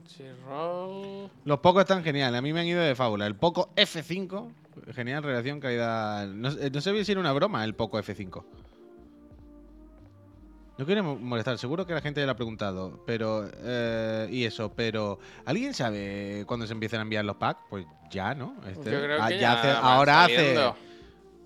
Crunchyroll. Los pocos están geniales. A mí me han ido de fábula. El Poco F5, genial relación calidad. No, sé- no sé si era una broma el Poco F5. No quiero mo- molestar, seguro que la gente ya lo ha preguntado, pero eh, y eso, pero ¿alguien sabe cuándo se empiezan a enviar los packs? Pues ya, ¿no? Este, Yo creo ah, que ya hace- ahora saliendo. hace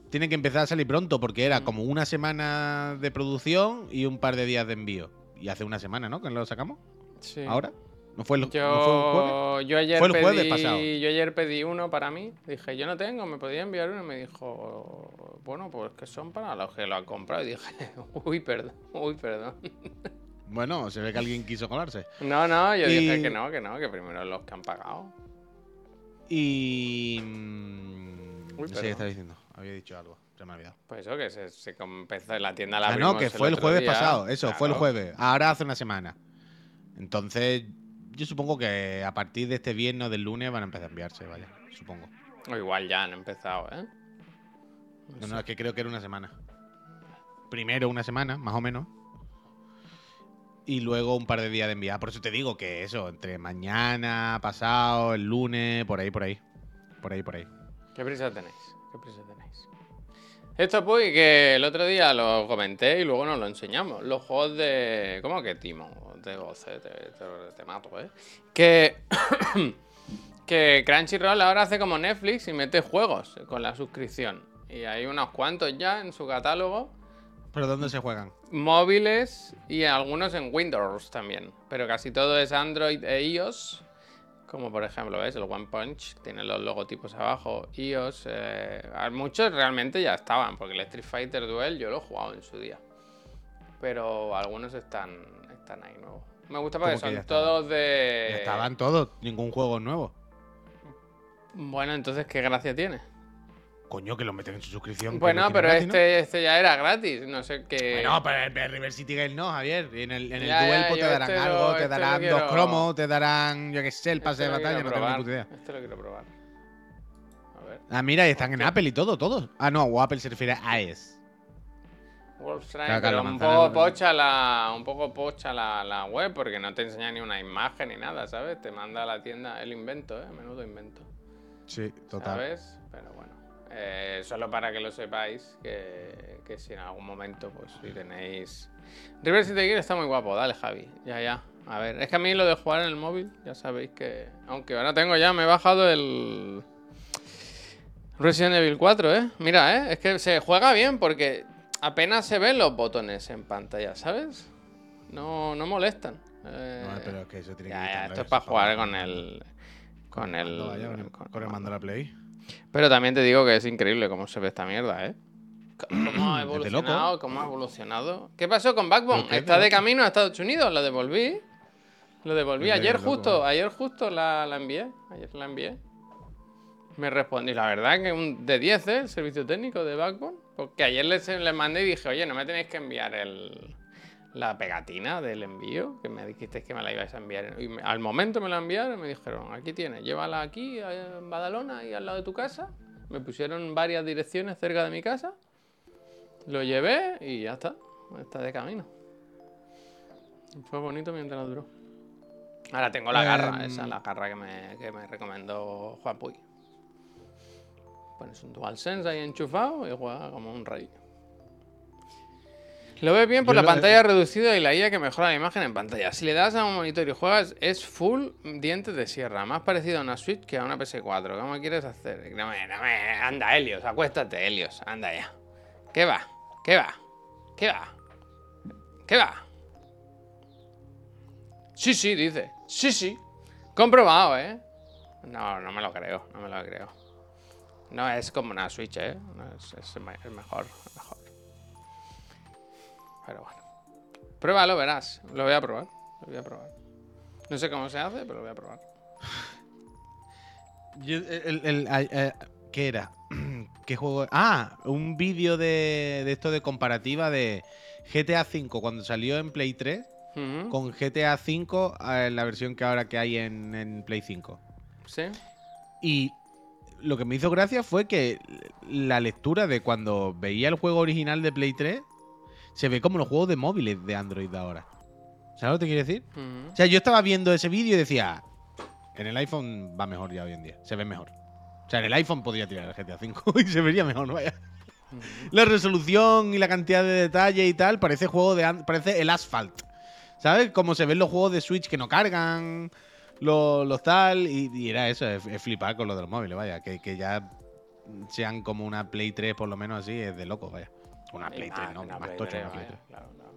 tiene que empezar a salir pronto porque era Mm. como una semana de producción y un par de días de envío. Y hace una semana, ¿no? Que lo sacamos. Sí. Ahora. ¿No fue el, ¿no fue el jueves? Yo, yo ayer Fue el pedí, jueves pasado. yo ayer pedí uno para mí. Dije, yo no tengo, me podía enviar uno. Y me dijo, bueno, pues que son para los que lo han comprado. Y dije, uy, perdón, uy, perdón. Bueno, se ve que alguien quiso colarse. No, no, yo dije que no, que no, que primero los que han pagado. Y. mm, Uy, no sé qué estaba diciendo. Había dicho algo. Se me ha olvidado. Pues eso, que se, se empezó en la tienda la Ah, no, que fue el jueves día. pasado. Eso, fue el jueves. Ahora hace una semana. Entonces, yo supongo que a partir de este viernes o del lunes van a empezar a enviarse, vaya. Supongo. O igual ya han empezado, ¿eh? No, no, es que creo que era una semana. Primero una semana, más o menos. Y luego un par de días de enviar. Por eso te digo que eso, entre mañana, pasado, el lunes, por ahí, por ahí. Por ahí, por ahí. ¿Qué prisa tenéis? ¿Qué prisa tenéis? Esto pues que el otro día lo comenté y luego nos lo enseñamos. Los juegos de... ¿Cómo que Timo? De goce, te, te- te mato, ¿eh? Que... que Crunchyroll ahora hace como Netflix y mete juegos con la suscripción. Y hay unos cuantos ya en su catálogo. ¿Pero dónde se juegan? móviles y algunos en Windows también. Pero casi todo es Android e iOS. Como por ejemplo, ¿ves? El One Punch tiene los logotipos abajo. iOS. eh, muchos realmente ya estaban, porque el Street Fighter Duel yo lo he jugado en su día. Pero algunos están, están ahí nuevos. Me gusta porque ¿Cómo que ya son todos de. Ya estaban todos, ningún juego nuevo. Bueno, entonces, ¿qué gracia tiene? Coño, que lo meten en su suscripción. Bueno, pero gratis, ¿no? este, este ya era gratis. No sé qué. Bueno, pero el River City Game no, Javier. En el, en el Ya, ya, duel pues, te darán este algo, este te lo darán dos cromos, te darán, yo qué sé, el pase Este de lo batalla, no tengo ni puta idea. Este lo quiero probar. A ver. Ah, mira, y están en Apple y todo, todos. Ah, no, o Apple se refiere a iOS. Wolfenstein, pero un poco pocha la, un poco pocha la, la web porque no te enseña ni una imagen ni nada, ¿sabes? Te manda a la tienda el invento, ¿eh? Menudo invento, Sí, total. ¿sabes? Pero bueno, eh, solo para que lo sepáis que, que si en algún momento, pues si tenéis... River City Gear está muy guapo, dale Javi, ya, ya. A ver, es que a mí lo de jugar en el móvil, ya sabéis que... Aunque ahora tengo ya, me he bajado el... Resident Evil 4, ¿eh? Mira, ¿eh? Es que se juega bien porque apenas se ven los botones en pantalla, ¿sabes? No, no molestan. Eh, No, pero es que eso tiene que ya, esto es para jugar con el... Con el... Con el- con- con el mando a la Play. Pero también te digo que es increíble cómo se ve esta mierda, ¿eh? ¿Cómo ha evolucionado? ¿Cómo ha evolucionado? ¿Qué pasó con Backbone? Está de loco. camino a Estados Unidos, lo devolví. Lo devolví ayer loco, justo, ¿eh? ayer justo la, la envié. Ayer la envié. Me respondí, la verdad que un de 10, ¿eh? El servicio técnico de Backbone. Porque ayer les, les mandé y dije, oye, no me tenéis que enviar el, la pegatina del envío, que me dijiste que me la ibais a enviar. Y me- al momento me la enviaron y me dijeron, aquí tienes, llévala aquí en Badalona y al lado de tu casa. Me pusieron varias direcciones cerca de mi casa. Lo llevé y ya está. Está de camino. Fue bonito mientras duró. Ahora tengo la garra, Em, esa la garra que me, que me recomendó Juan Puy. Pones un DualSense ahí enchufado y juega como un rey. Lo ves bien por Yo la pantalla reducida y la IA que mejora la imagen en pantalla. Si le das a un monitor y juegas, es full dientes de sierra. Más parecido a una Switch que a una PS4. ¿Cómo quieres hacer? No me, no me- Anda, Helios, acuéstate, Helios. Anda ya. ¿Qué va? ¿Qué va? ¿Qué va? ¿Qué va? Sí, sí, dice. Sí, sí. Comprobado, ¿eh? No, no me lo creo, no me lo creo. No es como una Switch, ¿eh? No, es, es mejor, mejor. Pero bueno. Pruébalo, verás. Lo voy a probar. Lo voy a probar. No sé cómo se hace, pero lo voy a probar. Yo, el- el- el- eh, ¿Qué era? ¿Qué juego? Ah, un vídeo de, de esto de comparativa de GTA V cuando salió en Play 3 Ujú. con GTA V eh, en la versión que ahora que hay en, en Play 5. ¿Sí? Y lo que me hizo gracia fue que la lectura de cuando veía el juego original de Play 3 se ve como los juegos de móviles de Android de ahora. ¿Sabes lo que te quiero decir? Ujú. O sea, yo estaba viendo ese vídeo y decía, en el iPhone va mejor ya hoy en día, se ve mejor. O sea, en el iPhone podría tirar el GTA V y se vería mejor, vaya. La resolución y la cantidad de detalle y tal parece juego de parece el Asphalt. ¿Sabes? Como se ven los juegos de Switch que no cargan, los, los tal, y, y era eso, es, es flipar con lo de los móviles, vaya, que, que ya sean como una Play 3 por lo menos así, es de loco, vaya. Una Play más, 3, no, una más Play tocha 3, una Play vaya, 3. claro, claro.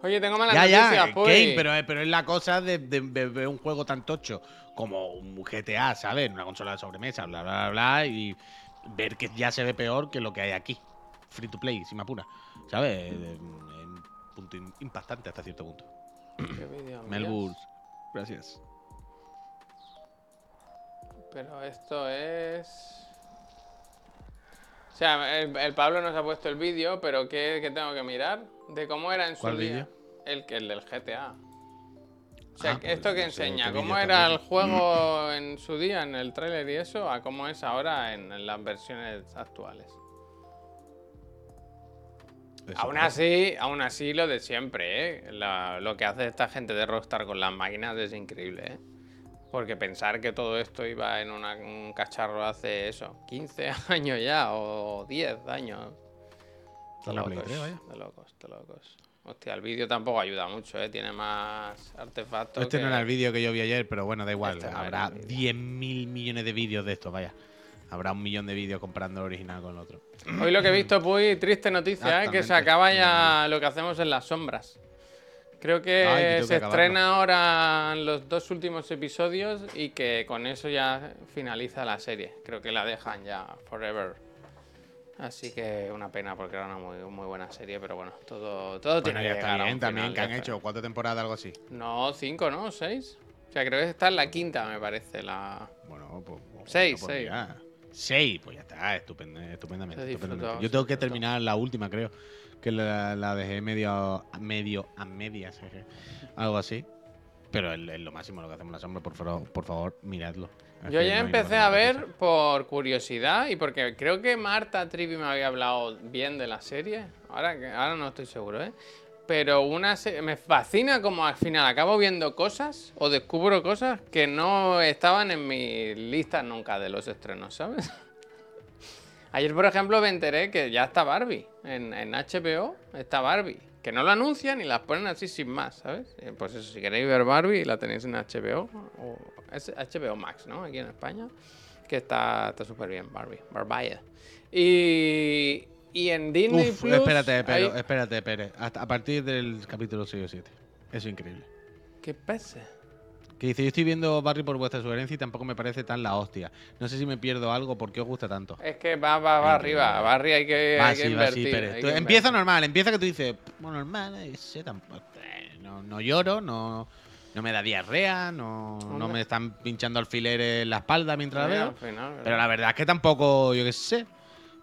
Oye, tengo malas Ya, noticias, ya, Puy. Kane, pero, es- pero es la cosa de, de- de ver un juego tan tocho como un GTA, ¿sabes? Una consola de sobremesa, bla, bla, bla, bla, y ver que ya se ve peor que lo que hay aquí. Free to play, si me apura. ¿Sabes? En, en punto im- impactante hasta cierto punto. Melbourne, gracias. Pero esto es. O sea, el, el Pablo nos ha puesto el vídeo, pero ¿qué, qué tengo que mirar? De cómo era en su ¿Cuál día. El, que- el del GTA. O sea, Ah, pues esto que enseña, cómo era el juego en su día, en el tráiler y eso, a cómo es ahora en, en las versiones actuales. Aún así, aún así lo de siempre, ¿eh? La- lo que hace esta gente de Rockstar con las máquinas es increíble, ¿eh? Porque pensar que todo esto iba en una- un cacharro hace eso, 15 años ya, o 10 años. Play locos, 3, vaya. de locos, de locos. Hostia, el vídeo tampoco ayuda mucho, ¿eh? Tiene más artefactos. Este no era el vídeo que yo vi ayer, pero bueno, da igual. Este no Habrá el vídeo. 10.000 millones de vídeos de esto, vaya. Habrá un millón de vídeos comparando el original con el otro. Hoy lo que he visto, Puy, triste noticia, ¿eh? Que se acaba ya lo que hacemos en las sombras. Creo que Ay, que tengo se que estrena ahora los dos últimos episodios y que con eso ya finaliza la serie. Creo que la dejan ya forever. Así que una pena porque era una muy, muy buena serie, pero bueno, todo, todo tiene que llegar está a bien un también, final, que han hecho cuatro temporadas, algo así. No, cinco, ¿no? ¿Seis? O sea, creo que está en la quinta, me parece, la... Bueno, pues. pues, Seis, pues seis. Mira. Seis, pues ya está, estupendo, estupendamente. Estupendamente. Yo tengo que terminar la última, creo. Que la, la dejé medio, medio a medias, algo así. Pero es, es lo máximo lo que hacemos en la sombra, por favor, por favor, miradlo. Es Yo ya no empecé a ver por curiosidad y porque creo que Marta Trivi me había hablado bien de la serie. Ahora, ahora no estoy seguro, ¿eh? Pero una se- me fascina como al final acabo viendo cosas o descubro cosas que no estaban en mi lista nunca de los estrenos, ¿sabes? Ayer, por ejemplo, me enteré que ya está Barbie. En, HBO está Barbie. Que no lo anuncian y las ponen así sin más, ¿sabes? Eh, Pues eso, si queréis ver Barbie, la tenéis en HBO. O HBO Max, ¿no? Aquí en España. Que está está súper bien, Barbie. Barbie. Y, y en Disney Uf, Plus. espérate, pero, hay- espérate, Pérez. Hasta a partir del capítulo 6 o 7. Eso es increíble. ¿Qué pasa? Que dice, yo estoy viendo Barry por vuestra sugerencia y tampoco me parece tan la hostia. No sé si me pierdo algo, ¿por qué os gusta tanto? Es que va, va, va arriba. Barry hay que, Va hay que así, va invertir. Pérez. hay Tú- que empieza invertir. normal, empieza que tú dices, bueno, normal, eh, sé, tampoco, no, no lloro, no, no me da diarrea, no, no me están pinchando alfileres en la espalda mientras la Sí, veo. Pero la verdad es que tampoco, yo qué sé.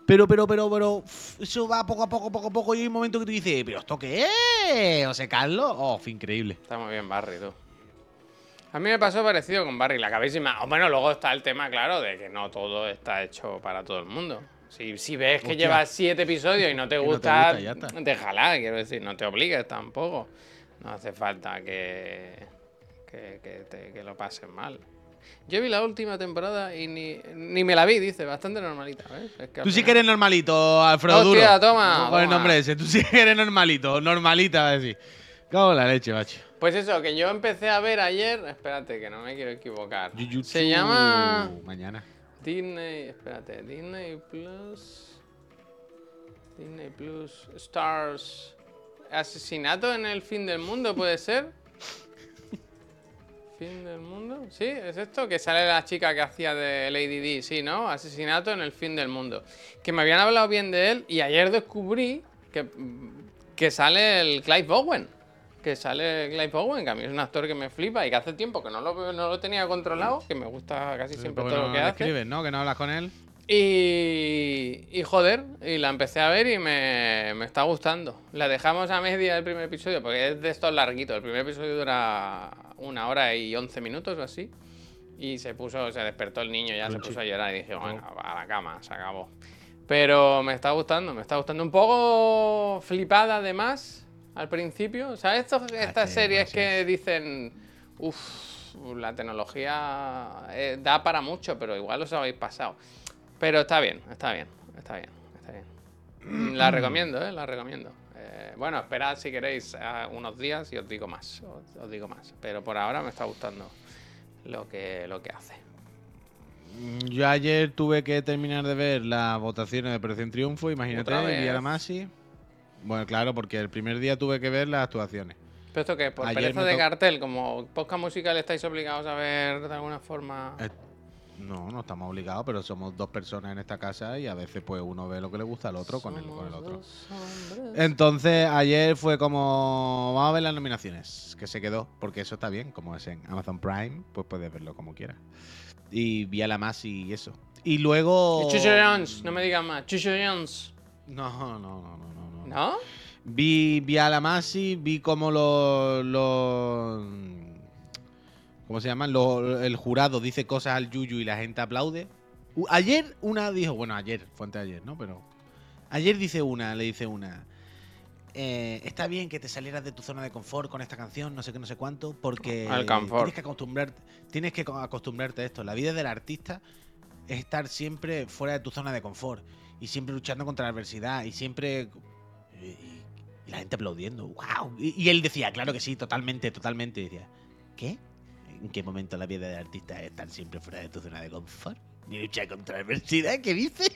Pero, pero, pero, pero, eso va poco a poco, poco a poco, y hay un momento que tú dices, ¿pero esto qué es? José Carlos. Oh, fue increíble. Está muy bien Barry, tú. A mí me pasó parecido con Barry, la y más. Bueno, luego está el tema, claro, de que no todo está hecho para todo el mundo. Si, si ves que Hostia. llevas siete episodios y no te Y no te gusta, déjala, quiero decir, no te obligues tampoco. No hace falta que, que, que te- que lo pases mal. Yo vi la última temporada y ni, ni me la vi, dice, bastante normalita, ¿ves? Es que Tú sí que eres normalito, Alfredo Hostia, Duro. toma, Con el nombre ese. Tú sí que eres normalito, normalita, va a decir. Cago en la leche, macho. Pues eso, que yo empecé a ver ayer, espérate, que no me quiero equivocar. Jujutsu Se llama Mañana. Disney, espérate, Disney Plus. Disney Plus Stars. Asesinato en el fin del mundo, ¿puede ser? ¿Fin del mundo? ¿Sí? ¿Es esto? Que sale la chica que hacía de Lady D, sí, ¿no? Asesinato en el fin del mundo. Que me habían hablado bien de él y ayer descubrí que, que sale el Clive Bowen. Que sale Clive Bowen, que a mí es un actor que me flipa y que hace tiempo que no lo, no lo tenía controlado, que me gusta casi siempre Porque todo no lo que hace. escribes, ¿no? Que no hablas con él. Y, y joder, y la empecé a ver y me, me está gustando. La dejamos a media del primer episodio, porque es de estos larguitos. El primer episodio dura una hora y once minutos o así. Y se puso, se despertó el niño, ya se puso a llorar y dije, bueno, a la cama, se acabó. Pero me está gustando, me está gustando. Un poco flipada además al principio. ¿Sabes? Estos- estas qué series que dicen, uff, la tecnología eh, da para mucho, pero igual os habéis pasado. Pero está bien, está bien, está bien, está bien. La recomiendo, ¿eh? La recomiendo. Eh, bueno, esperad si queréis eh, unos días y os digo más, os, os digo más. Pero por ahora me está gustando lo que, lo que hace. Yo ayer tuve que terminar de ver las votaciones de Operación Triunfo, imagínate, y vi a la vez. Masi. Bueno, claro, porque el primer día tuve que ver las actuaciones. Pero esto que por Ayer pereza de cartel, como podcast musical estáis obligados a ver de alguna forma. No, no estamos obligados, pero somos dos personas en esta casa y a veces pues uno ve lo que le gusta al otro con el, con el otro. Entonces, ayer fue como. Vamos a ver las nominaciones, que se quedó, porque eso está bien, como es en Amazon Prime, pues puedes verlo como quieras. Y vi a la más y eso. Y luego. Y Chucho Jones, no me digas más. Chucho Jones. No, no, no, no, no. no. ¿No? Vi, vi a la Masi, vi cómo los. los ¿Cómo se llaman? El jurado dice cosas al Yuyu y la gente aplaude. Ayer una dijo, bueno, ayer, fue antes de ayer, ¿no? Pero. Ayer dice una, le dice una. eh, está bien que te salieras de tu zona de confort con esta canción, no sé qué, no sé cuánto, porque Al tienes que acostumbrarte, tienes que co- acostumbrarte a esto. La vida del artista es estar siempre fuera de tu zona de confort y siempre luchando contra la adversidad y siempre y, y- y la gente aplaudiendo. ¡Wow! Y, y él decía, claro que sí, totalmente, totalmente. Y decía, ¿qué? ¿En qué momento la vida del artista es estar siempre fuera de tu zona de confort? Ni luchar contra la adversidad, ¿qué dices?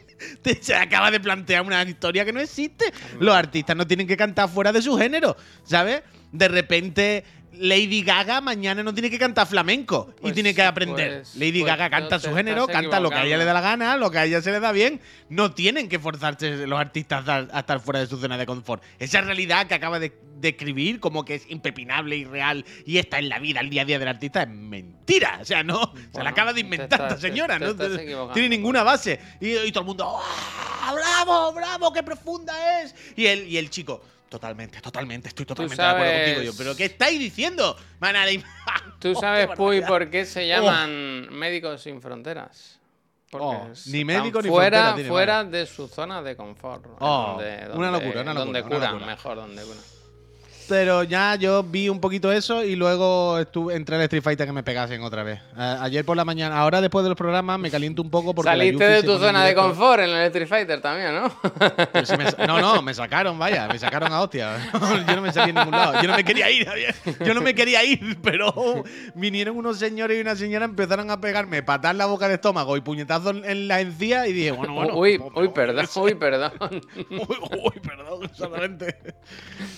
Se acaba de plantear una historia que no existe. Los artistas no tienen que cantar fuera de su género, ¿sabes? De repente Lady Gaga mañana no tiene que cantar flamenco y Pues- tiene que aprender. pues- Lady pues Gaga canta su género, canta lo que a ella le da la gana, lo que a ella se le da bien. No tienen que forzarse los artistas a, estar fuera de su zona de confort. Esa realidad que acaba de, de escribir, como que es impepinable y real, y está en la vida, el día a día del artista, es mentira. O sea, no, se la acaba de inventar esta señora. no Tiene- tiene ninguna base. Y, y todo el mundo, ¡ah! ¡Bravo, bravo! ¡Qué profunda es! Y el, y el chico, totalmente, totalmente, estoy totalmente de acuerdo contigo. Yo, ¿pero qué estáis diciendo? Manada de- ¿Tú Oh, sabes, Puy, por qué se llaman Médicos Sin Fronteras? Porque Oh, ni médico ni fuera, frontera tiene, fuera de su zona de confort. Oh, donde- una locura, una locura, Donde curan, mejor, donde curan. Pero ya yo vi un poquito eso y luego estuve, entré al Street Fighter que me pegasen otra vez. A- ayer por la mañana, ahora después de los programas me caliento un poco porque Saliste de tu zona de confort en el Street Fighter también, ¿no? Si me no, no, me sacaron, vaya, me sacaron a hostia. Yo no me salí en ningún lado. Yo no me quería ir, yo no me quería ir, pero vinieron unos señores y una señora empezaron a pegarme patar la boca de estómago y puñetazos en la encía y dije, bueno, bueno. uy, pues, uy, perdón, uy, perdón. Uy, uy, perdón, exactamente.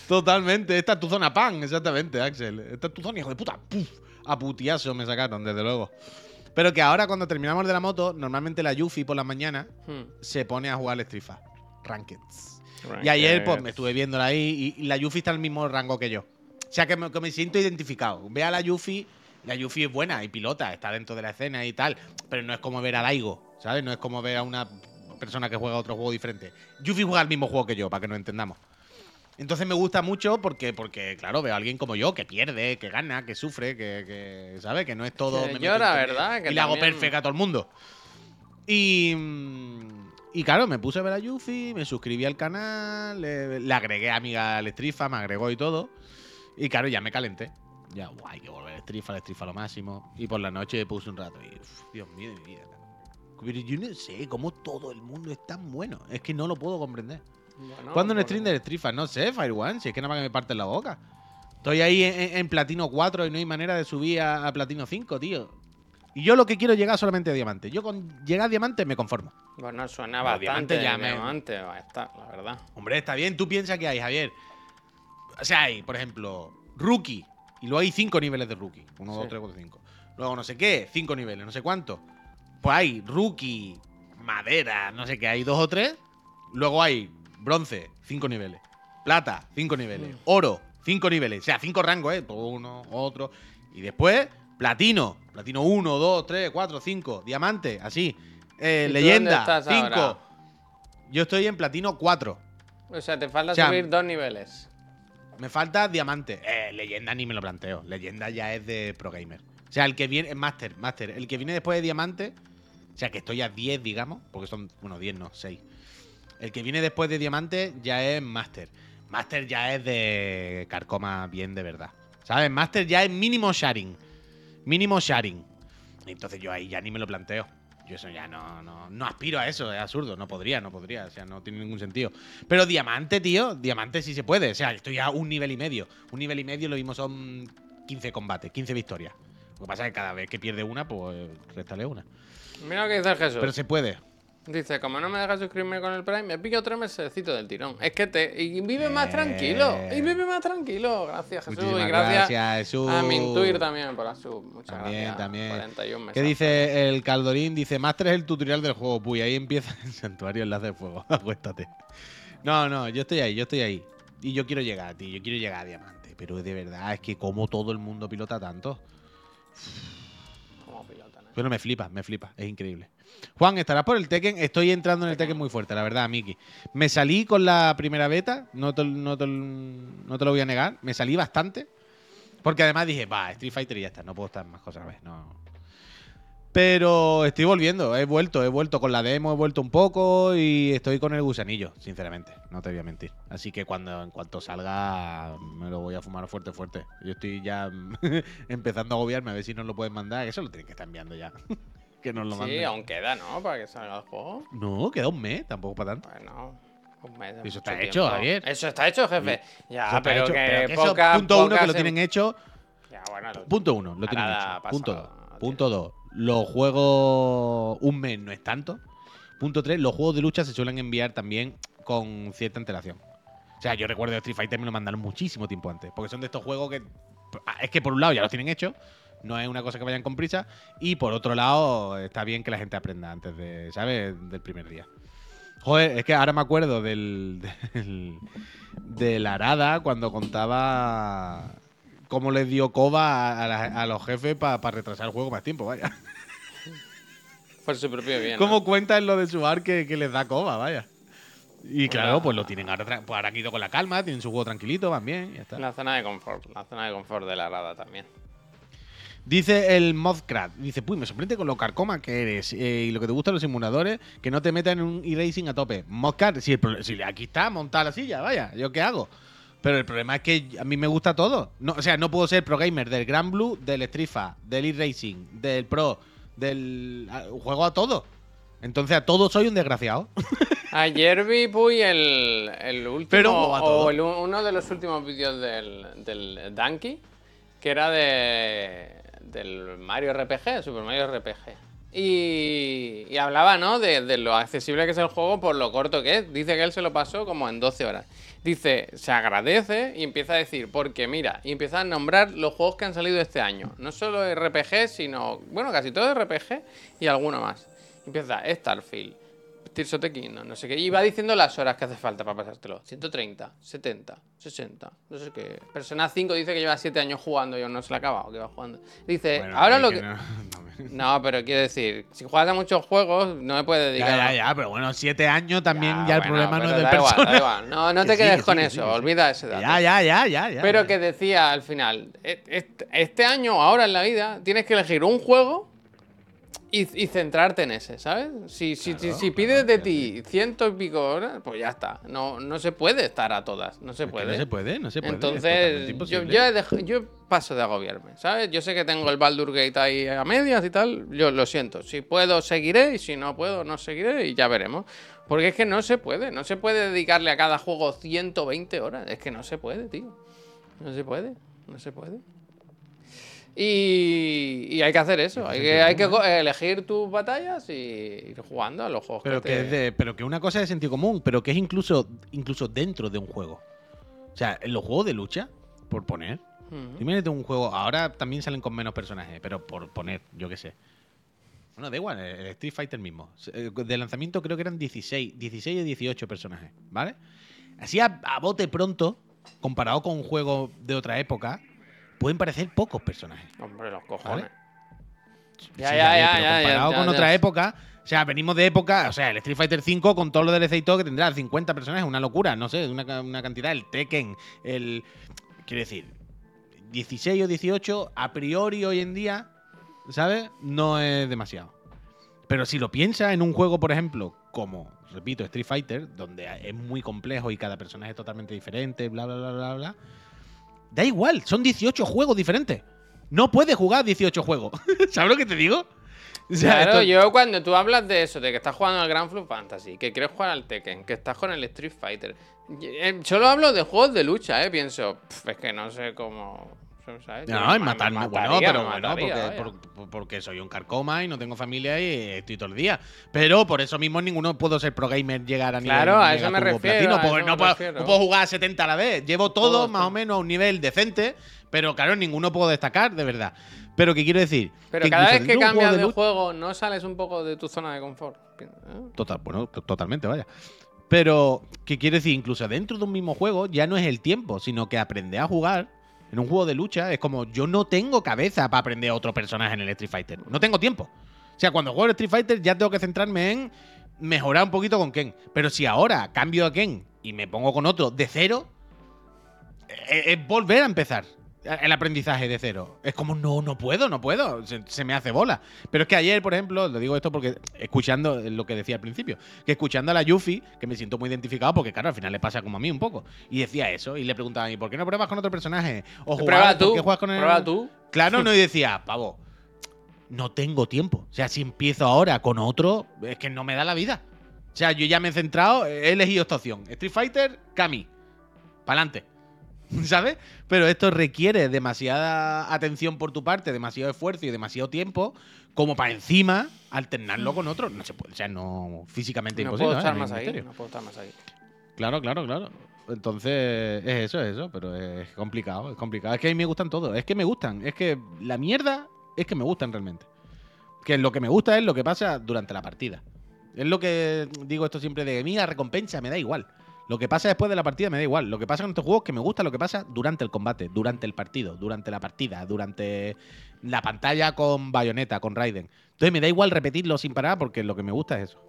Totalmente. Esta es tu zona pan, exactamente, Axel. Esta es tu zona, hijo de puta. Puf, a putiazo me sacaron, desde luego. Pero que ahora, cuando terminamos de la moto, normalmente la Yuffie por las mañanas Hmm, se pone a jugar al. Rankeds. Y ayer, pues, me estuve viéndola ahí y, y la Yuffie está al mismo rango que yo. O sea, que me, que me siento identificado. Ve a la Yuffie, la Yuffie es buena y pilota, está dentro de la escena y tal, pero no es como ver a Daigo, ¿sabes? No es como ver a una persona que juega otro juego diferente. Yuffie juega el mismo juego que yo, para que nos entendamos. Entonces me gusta mucho porque, porque, claro, veo a alguien como yo que pierde, que gana, que sufre, que, que ¿sabe? Que no es todo. Que me yo, la verdad, que y le hago también- perfecto a todo el mundo. Y. mm, Y claro, me puse a ver a Yuffie, me suscribí al canal, le, le agregué amiga al Strifa, me agregó y todo. Y claro, ya me calenté. Ya, guay, que volver al Strifa, al Strifa lo máximo. Y por la noche puse un rato y, uf, Dios mío de mi vida. Pero yo no sé cómo todo el mundo es tan bueno. Es que no lo puedo comprender. Bueno, ¿Cuándo un bueno. stream del Strifa? No sé, Fire One, si es que nada más que me parte la boca. Estoy ahí en, Platino 4 y no hay manera de subir a, a Platino 5, tío. Y yo lo que quiero es llegar solamente a Diamante. Yo con llegar a Diamante me conformo. Bueno, suena bastante. diamante ya me- Diamante estar, la verdad. Hombre, está bien. Tú piensas que hay, Javier. O sea, hay, por ejemplo, Rookie. Y luego hay 5 niveles de Rookie. 1, 2, Sí. 3, 4, 5. Luego no sé qué, 5 niveles, no sé cuánto. Pues hay Rookie, Madera, no sé qué, hay 2 o 3. Luego hay Bronce, 5 niveles. Plata, 5 niveles. Mm. Oro, 5 niveles. O sea, 5 rangos, ¿eh? Uno, otro. Y después, Platino. Platino 1, 2, 3, 4, 5. Diamante, así. Eh, ¿Y tú leyenda, dónde estás 5. ahora? Yo estoy en Platino 4. O sea, te falta O sea, subir dos niveles. Me falta diamante. Eh, leyenda ni me lo planteo. Leyenda ya es de Pro Gamer. O sea, el que viene. Master, Master. El que viene después de diamante. O sea, que estoy a 10, digamos. Porque son. Bueno, 10 no, 6. El que viene después de diamante ya es Master. Master ya es de Carcoma bien de verdad. ¿Sabes? Master ya es mínimo sharing. Mínimo sharing. Entonces yo ahí ya ni me lo planteo. Yo eso ya no, no, no aspiro a eso, es absurdo. No podría, no podría. O sea, no tiene ningún sentido. Pero diamante, tío, diamante sí se puede. O sea, estoy a un nivel y medio. Un nivel y medio lo mismo son 15 combates, 15 victorias. Lo que pasa es que cada vez que pierde una, pues réstale una. Mira lo que dice el Jesús. Pero se puede. Dice, como no me dejas suscribirme con el Prime, me pillo tres mesecitos del tirón. Es que te. Y vive más Eh. tranquilo. Y vive más tranquilo. Gracias, Jesús. Muchísimas y gracias, gracias, Jesús. a Mintuir también por la sub. Muchas También, gracias. también. 41 meses. ¿Qué dice el Caldorín? Dice, Master es el tutorial del juego. Puy, ahí empieza el santuario enlace de fuego. Acuéstate. No, no, yo estoy ahí, yo estoy ahí. Y yo quiero llegar, tío. Yo quiero llegar a diamante. Pero de verdad, es que como todo el mundo pilota tanto. ¿no? Pero me flipa, me flipa. Es increíble. Juan, ¿estarás por el Tekken? Estoy entrando en el Tekken muy fuerte, la verdad, Miki. Me salí con la primera beta, no te, no te- no te lo voy a negar. Me salí bastante. Porque además dije, va, Street Fighter y ya está, no puedo estar más cosas a vez. No. Pero estoy volviendo, he vuelto, he vuelto con la demo, he vuelto un poco y estoy con el gusanillo, sinceramente, no te voy a mentir. Así que cuando en cuanto salga me lo voy a fumar fuerte, fuerte. Yo estoy ya empezando a agobiarme a ver si nos lo pueden mandar, eso lo tienen que estar enviando ya. que nos lo Sí, manden. aún queda, ¿no? Para que salga el juego. No, queda un mes, tampoco para tanto. Bueno, un mes. es Eso está tiempo. hecho, Javier. Eso está hecho, jefe. Ya, Eso pero, hecho, que pero que eso, poca- punto uno que lo tienen hecho. Ya, bueno, lo- Punto uno, lo tienen hecho. Punto dos. no Punto dos. Los juegos un mes no es tanto. Punto tres, los juegos de lucha se suelen enviar también con cierta antelación. O sea, yo recuerdo de Street Fighter me lo mandaron muchísimo tiempo antes. Porque son de estos juegos que. Es que por un lado ya los tienen hechos. No es una cosa que vayan con prisa. Y por otro lado, está bien que la gente aprenda antes de. ¿Sabes? Del primer día. Joder, es que ahora me acuerdo del. del de la Arada cuando contaba cómo les dio coba a, la- a los jefes para retrasar el juego más tiempo, vaya. Por su propio bien. ¿no? ¿Cómo cuentan lo de su ar que, que les da coba, vaya? Y claro, Hola. pues lo tienen ahora, pues ahora han ido con la calma, tienen su juego tranquilito, van bien, ya está. La zona de confort. La zona de confort de la rada también. Dice el Modcrat, dice, puy, me sorprende con lo carcoma que eres eh, y lo que te gustan los simuladores, que no te metan en un e-racing a tope. Modcrat, si, si aquí está, montada la silla, vaya, ¿yo qué hago? Pero el problema es que a mí me gusta todo. No, o sea, no puedo ser pro gamer del Grand Blue, del Strifa, del e-racing, del Pro, del... juego a todo. Entonces a todo soy un desgraciado. Ayer vi, Puy, el, el último. Pero juego a todo. o el- uno de los últimos vídeos del, del Donkey, que era de. Del Mario RPG, Super Mario RPG. Y, y hablaba, ¿no? De, de lo accesible que es el juego por lo corto que es. Dice que él se lo pasó como en 12 horas. Dice, se agradece y empieza a decir, porque mira, y empieza a nombrar los juegos que han salido este año. No solo RPG, sino, bueno, casi todo RPG y alguno más. Empieza Starfield, The Kingdom, no sé qué. Y va diciendo las horas que hace falta para pasártelo. 130, 70, 60, no sé qué. Persona 5 dice que lleva 7 años jugando y aún no se la ha acabado, que va jugando. Dice, Bueno, ahora lo que... no- no No, pero quiero decir, si juegas a muchos juegos, no me puedes dedicar. Ya, ya, ya, pero bueno, siete años también ya, el bueno, problema no es del da igual, persona. da igual. No, no Que te sí, quedes que con sí, eso, sí, olvida ese dato. Ya, ya, ya, ya, ya. Pero que decía al final, e- este año, ahora en la vida, tienes que elegir un juego y, y centrarte en ese, ¿sabes? Si, si, si, si pides de ti ciento y pico horas, pues ya está. No, no se puede estar a todas, no se puede. no se puede, no se puede. es Entonces, yo, yo, he dej- yo paso de agobiarme, ¿sabes? Yo sé que tengo el Baldur Gate ahí a medias y tal. Yo lo siento. Si puedo, seguiré. Y si no puedo, no seguiré. Y ya veremos. Porque es que no se puede. No se puede dedicarle a cada juego 120 horas. Es que no se puede, tío. No se puede. No se puede. Y, y hay que hacer eso. Hay que, hay que elegir tus batallas y ir jugando a los juegos. Pero que que, te- de- pero que una cosa es de sentido común, pero que es incluso, incluso dentro de un juego. O sea, en los juegos de lucha, por poner. Ujú. Imagínate un juego, ahora también salen con menos personajes, pero por poner, yo qué sé. Bueno, da igual, el Street Fighter mismo. Eh, De lanzamiento creo que eran 16, 16 o 18 personajes, ¿vale? Así a, a bote pronto, comparado con un juego de otra época, pueden parecer pocos personajes. Hombre, los cojones. Ya, ya ya, comparado ya, con otra época, o sea, venimos de época, o sea, el Street Fighter 5 con todo lo DLC y todo que tendrá 50 personajes, una locura, no sé, una, una cantidad, el Tekken, el quiero decir, 16 o 18 a priori hoy en día, ¿sabes? No es demasiado. Pero si lo piensas en un juego, por ejemplo, como, repito, Street Fighter, donde es muy complejo y cada personaje es totalmente diferente, bla, bla, bla, bla, bla, da igual, son 18 juegos diferentes. No puedes jugar 18 juegos. ¿Sabes lo que te digo? O sea, Claro, esto- yo cuando tú hablas de eso, de que estás jugando al Grand Blue Fantasy, que quieres jugar al Tekken, que estás con el Street Fighter, eh, solo hablo de juegos de lucha, ¿eh? Pienso, "Pf, es que no sé cómo. No, me- es me matarme. mataría, Bueno, pero me bueno, porque, por- soy un carcoma y no tengo familia y estoy todo el día. Pero por eso mismo ninguno puedo ser pro gamer, llegar a nivel Claro, a eso me refiero, a eso no, me puedo, refiero. no puedo jugar a 70 a la vez. Llevo todo Todo, más todo. o menos a un nivel decente, pero claro, ninguno puedo destacar, de verdad. Pero que quiero decir. Pero cada vez que cambias juego de juego, no sales un poco de tu zona de confort. ¿eh? Total, bueno, to- totalmente, vaya. Pero, ¿qué quiere decir? Incluso dentro de un mismo juego ya no es el tiempo, sino que aprender a jugar en un juego de lucha es como yo no tengo cabeza para aprender a otro personaje en el Street Fighter. No tengo tiempo. O sea, cuando juego el Street Fighter ya tengo que centrarme en mejorar un poquito con Ken. Pero si ahora cambio a Ken y me pongo con otro de cero, es, es volver a empezar el aprendizaje de cero. Es como, no, no puedo, no puedo. Se, se me hace bola. Pero es que ayer, por ejemplo, lo digo esto porque escuchando lo que decía al principio, que escuchando a la Yuffie, que me siento muy identificado porque, claro, al final le pasa como a mí un poco. Y decía eso, y le preguntaba, ¿y por qué no pruebas con otro personaje? O jugar, ¿por tú, juegas con el- prueba tú. Claro, no, y decía, pavo, no tengo tiempo. O sea, si empiezo ahora con otro, es que no me da la vida. O sea, yo ya me he centrado, he elegido esta opción. Street Fighter, Kami. Pa'lante. ¿Sabes? Pero esto requiere demasiada atención por tu parte, demasiado esfuerzo y demasiado tiempo, como para encima alternarlo con otro. No se puede, o sea, no físicamente No imposible. puedo estar más ahí. No puedo estar más ahí. Claro, claro, claro. Entonces, es eso, es eso, pero es complicado, es complicado. Es que a mí me gustan todos, es que me gustan, es que la mierda es que me gustan realmente. Que lo que me gusta es lo que pasa durante la partida. Es lo que digo esto siempre de mí, la recompensa me da igual. Lo que pasa después de la partida me da igual. Lo que pasa con estos juegos es que me gusta lo que pasa durante el combate, durante el partido, durante la partida, durante la pantalla con bayoneta, con Raiden. Entonces me da igual repetirlo sin parar porque lo que me gusta es eso.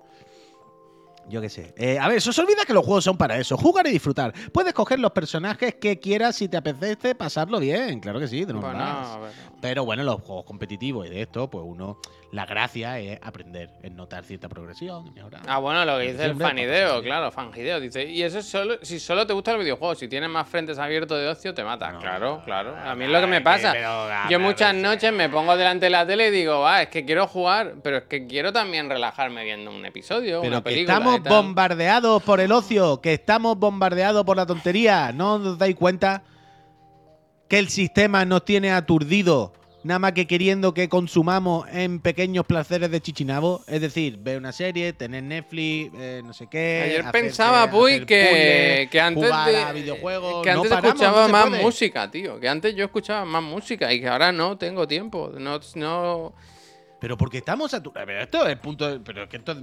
Yo qué sé. Eh, a ver, eso se olvida que los juegos son para eso. Jugar y disfrutar. Puedes coger los personajes que quieras si te apetece pasarlo bien. Claro que sí, lo Bueno. Pero bueno, los juegos competitivos y de esto, pues uno, la gracia es aprender, es notar cierta progresión mejorar. Ah, bueno, lo que dice el Siempre, fanideo, pues, claro, fangideo. Dice, y eso es solo, si solo te gusta el videojuego, si tienes más frentes abiertos de ocio, te mata. No, claro, no, claro. no, A mí es lo que me pasa. pero, Yo muchas noches me pongo delante de la tele y digo, ah, es que quiero jugar, pero es que quiero también relajarme viendo un episodio, Pero una que película. estamos bombardeados por el ocio, que estamos bombardeados por la tontería. ¿No os dais cuenta que el sistema nos tiene aturdido, nada más que queriendo que consumamos en pequeños placeres de chichinabo? Es decir, ver una serie, tener Netflix, eh, no sé qué. Ayer pensaba, Puy, que, puzzles, que antes, jugar de- a videojuegos. que No antes paramos, escuchaba no más puede. música, tío. Que antes yo escuchaba más música y que ahora no tengo tiempo. No, no, Pero porque estamos saturados. Pero esto es punto. de- pero es que esto es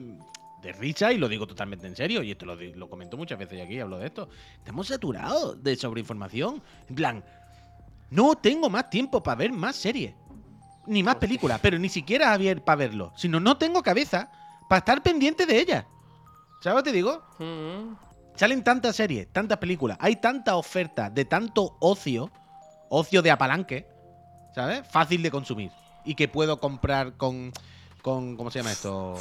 de risa y lo digo totalmente en serio. Y esto lo, lo comento muchas veces aquí, hablo de esto. Estamos saturados de sobreinformación. En plan, no tengo más tiempo para ver más series. ni más películas, pero ni siquiera Javier para verlo. Sino no tengo cabeza para estar pendiente de ellas. ¿Sabes lo que te digo? Mm. Salen tantas series, tantas películas, hay tanta oferta de tanto ocio, ocio de apalanque, ¿sabes? Fácil de consumir. Y que puedo comprar con. con ¿Cómo se llama esto?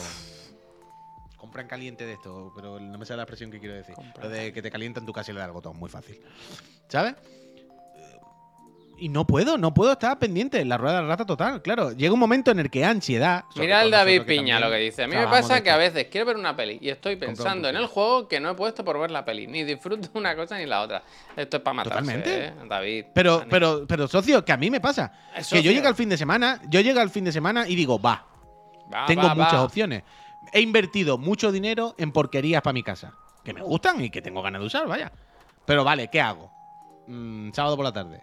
Compran caliente de esto, pero no me sale la expresión que quiero decir. Compran Lo de que te calientan tu casa y le da el botón, muy fácil. ¿Sabes? Y no puedo, no puedo estar pendiente. La rueda de la rata total, claro. Llega un momento en el que ansiedad. Mira el David Piña lo que dice. A mí me pasa que a veces quiero ver una peli y estoy pensando en el juego que no he puesto por ver la peli. Ni disfruto una cosa ni la otra. Esto es para matarse, Totalmente. ¿eh? David. Pero, Dani. pero, pero, socio, que a mí me pasa. Es Que yo llego al fin de semana, yo llego al fin de semana y digo, va, Va, tengo va, muchas va. opciones. He invertido mucho dinero en porquerías para mi casa. Que me gustan y que tengo ganas de usar, vaya. Pero vale, ¿qué hago? Mm, sábado por la tarde.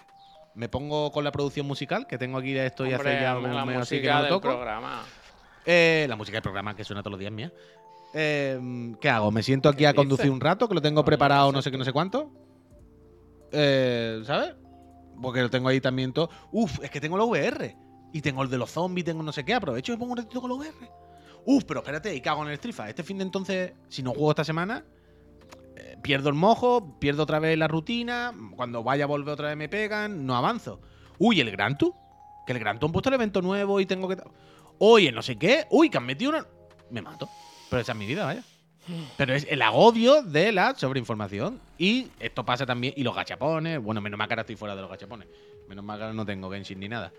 Me pongo con la producción musical, que tengo aquí de esto y hace ya la un mes así que música no lo toco. programa. Eh, la música del programa que suena todos los días mía. Eh, ¿Qué hago? ¿Me siento aquí ¿Qué a conducir un rato? Que lo tengo No, preparado no sé sé qué, no sé cuánto. Eh, ¿Sabes? Porque lo tengo ahí también todo. Uf, es que tengo la VR. Y tengo el de los zombies, tengo no sé qué. Aprovecho y me pongo un ratito con la VR. Uf, pero espérate, y cago en el Strifa. Este fin de entonces, si no juego esta semana, pierdo el mojo, pierdo otra vez la rutina. Cuando vaya a volver otra vez me pegan, no avanzo. Uy, el Gran Tour. Que el Gran Tour han puesto el evento nuevo y tengo que. Oye, no sé qué. Uy, que han metido una. Me mato. Pero esa es mi vida, vaya. Pero es el agobio de la sobreinformación. Y esto pasa también. Y los gachapones. Bueno, menos mal que ahora estoy fuera de los gachapones. Menos mal que ahora no tengo Genshin ni nada.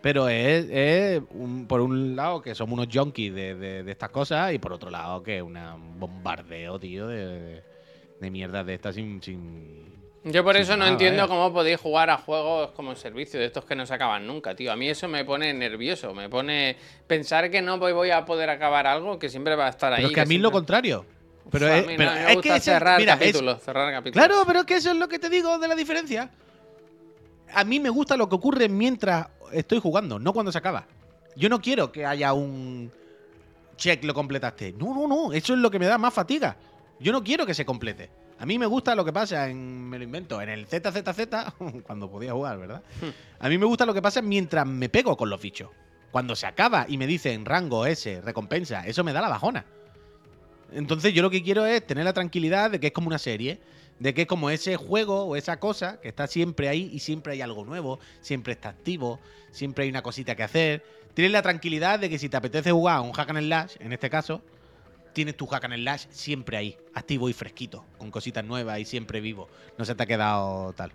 Pero es, es un- por un lado que somos unos junkies de, de- de estas cosas. Y por otro lado que es una- un bombardeo, tío, de, de mierdas de estas sin. sin Yo por eso no nada, entiendo cómo podéis jugar a juegos como servicio, de estos que no se acaban nunca, tío. A mí eso me pone nervioso, me pone pensar que no voy voy a poder acabar algo que siempre va a estar ahí. Pero es que a mí lo siempre- contrario. Pero, Uf, a es, mí no, pero a mí es me gusta que cerrar mira, es- capítulos, cerrar capítulos. Claro, pero es que eso es lo que te digo de la diferencia. A mí me gusta lo que ocurre mientras estoy jugando, no cuando se acaba. Yo no quiero que haya un check, lo completaste. No, no, no. Eso es lo que me da más fatiga. Yo no quiero que se complete. A mí me gusta lo que pasa en. Me lo invento. En el ZZZ, cuando podía jugar, ¿verdad? A mí me gusta lo que pasa mientras me pego con los bichos. Cuando se acaba y me dicen rango S, recompensa, eso me da la bajona. Entonces yo lo que quiero es tener la tranquilidad de que es como una serie, de que es como ese juego o esa cosa que está siempre ahí y siempre hay algo nuevo, siempre está activo, siempre hay una cosita que hacer. Tienes la tranquilidad de que si te apetece jugar a un hack and slash, en este caso, tienes tu hack and slash siempre ahí, activo y fresquito, con cositas nuevas y siempre vivo. No se te ha quedado tal.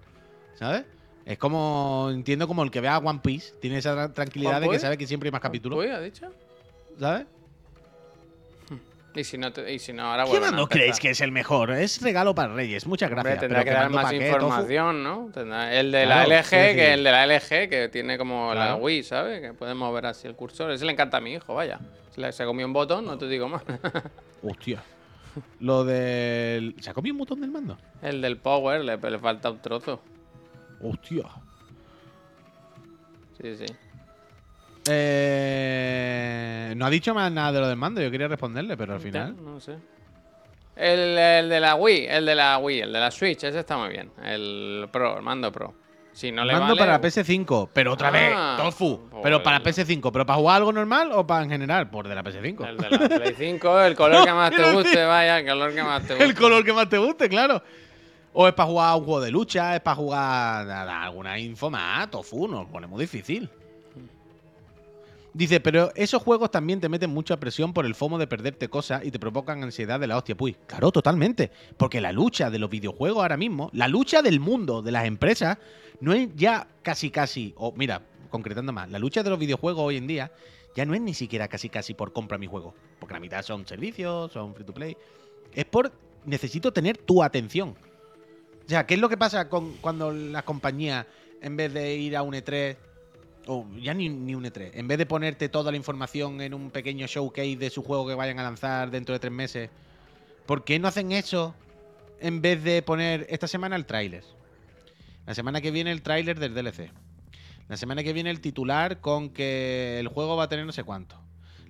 ¿Sabes? Es como, entiendo como el que vea One Piece, tiene esa tra- tranquilidad de que ¿One sabe que siempre hay más capítulos. ¿Sabes? Y si no, te- y si no ahora ¿Qué mando creéis que es el mejor? Es regalo para Reyes. Muchas Hombre, gracias. tendrá pero que dar más tofu. información, ¿no? Tendrá- el de Claro, la LG, que el de la LG, que tiene como la. Wii, ¿sabes? Que puede mover así el cursor. Ese le encanta a mi hijo, vaya. Se comió un botón, no te digo más. Hostia. Lo del. ¿Se ha comido un botón del mando? el del Power, le, le falta un trozo. Hostia. Sí, sí. Eh, no ha dicho más nada de lo del mando. Yo quería responderle, pero al final. No sé. El, el de la Wii, el de la Wii, el de la Switch, ese está muy bien. El Pro, el mando Pro. Si no le mando vale, para PS5, pero otra vez, Ah, Tofu. pues- Pero para PS5, pero para jugar algo normal o para en general, por de la PS5. El de la Play 5, el color que más te guste, decir- vaya, el color que más te guste. El color que más te guste, claro. O es para jugar a un juego de lucha, es para jugar a, alguna info más, Tofu, nos ponemos difícil. Dice, pero esos juegos también te meten mucha presión por el FOMO de perderte cosas y te provocan ansiedad de la hostia. Pues, claro, totalmente. Porque la lucha de los videojuegos ahora mismo, la lucha del mundo, de las empresas, no es ya casi casi, o mira, concretando más, la lucha de los videojuegos hoy en día ya no es ni siquiera casi casi por compra mi juego. Porque la mitad son servicios, son free to play. Es por necesito tener tu atención. O sea, ¿qué es lo que pasa con cuando las compañías, en vez de ir a un E3, o ya ni, ni un E3, en vez de ponerte toda la información en un pequeño showcase de su juego que vayan a lanzar dentro de tres meses, ¿por qué no hacen eso en vez de poner esta semana el tráiler? La semana que viene el tráiler del DLC. La semana que viene el titular con que el juego va a tener no sé cuánto.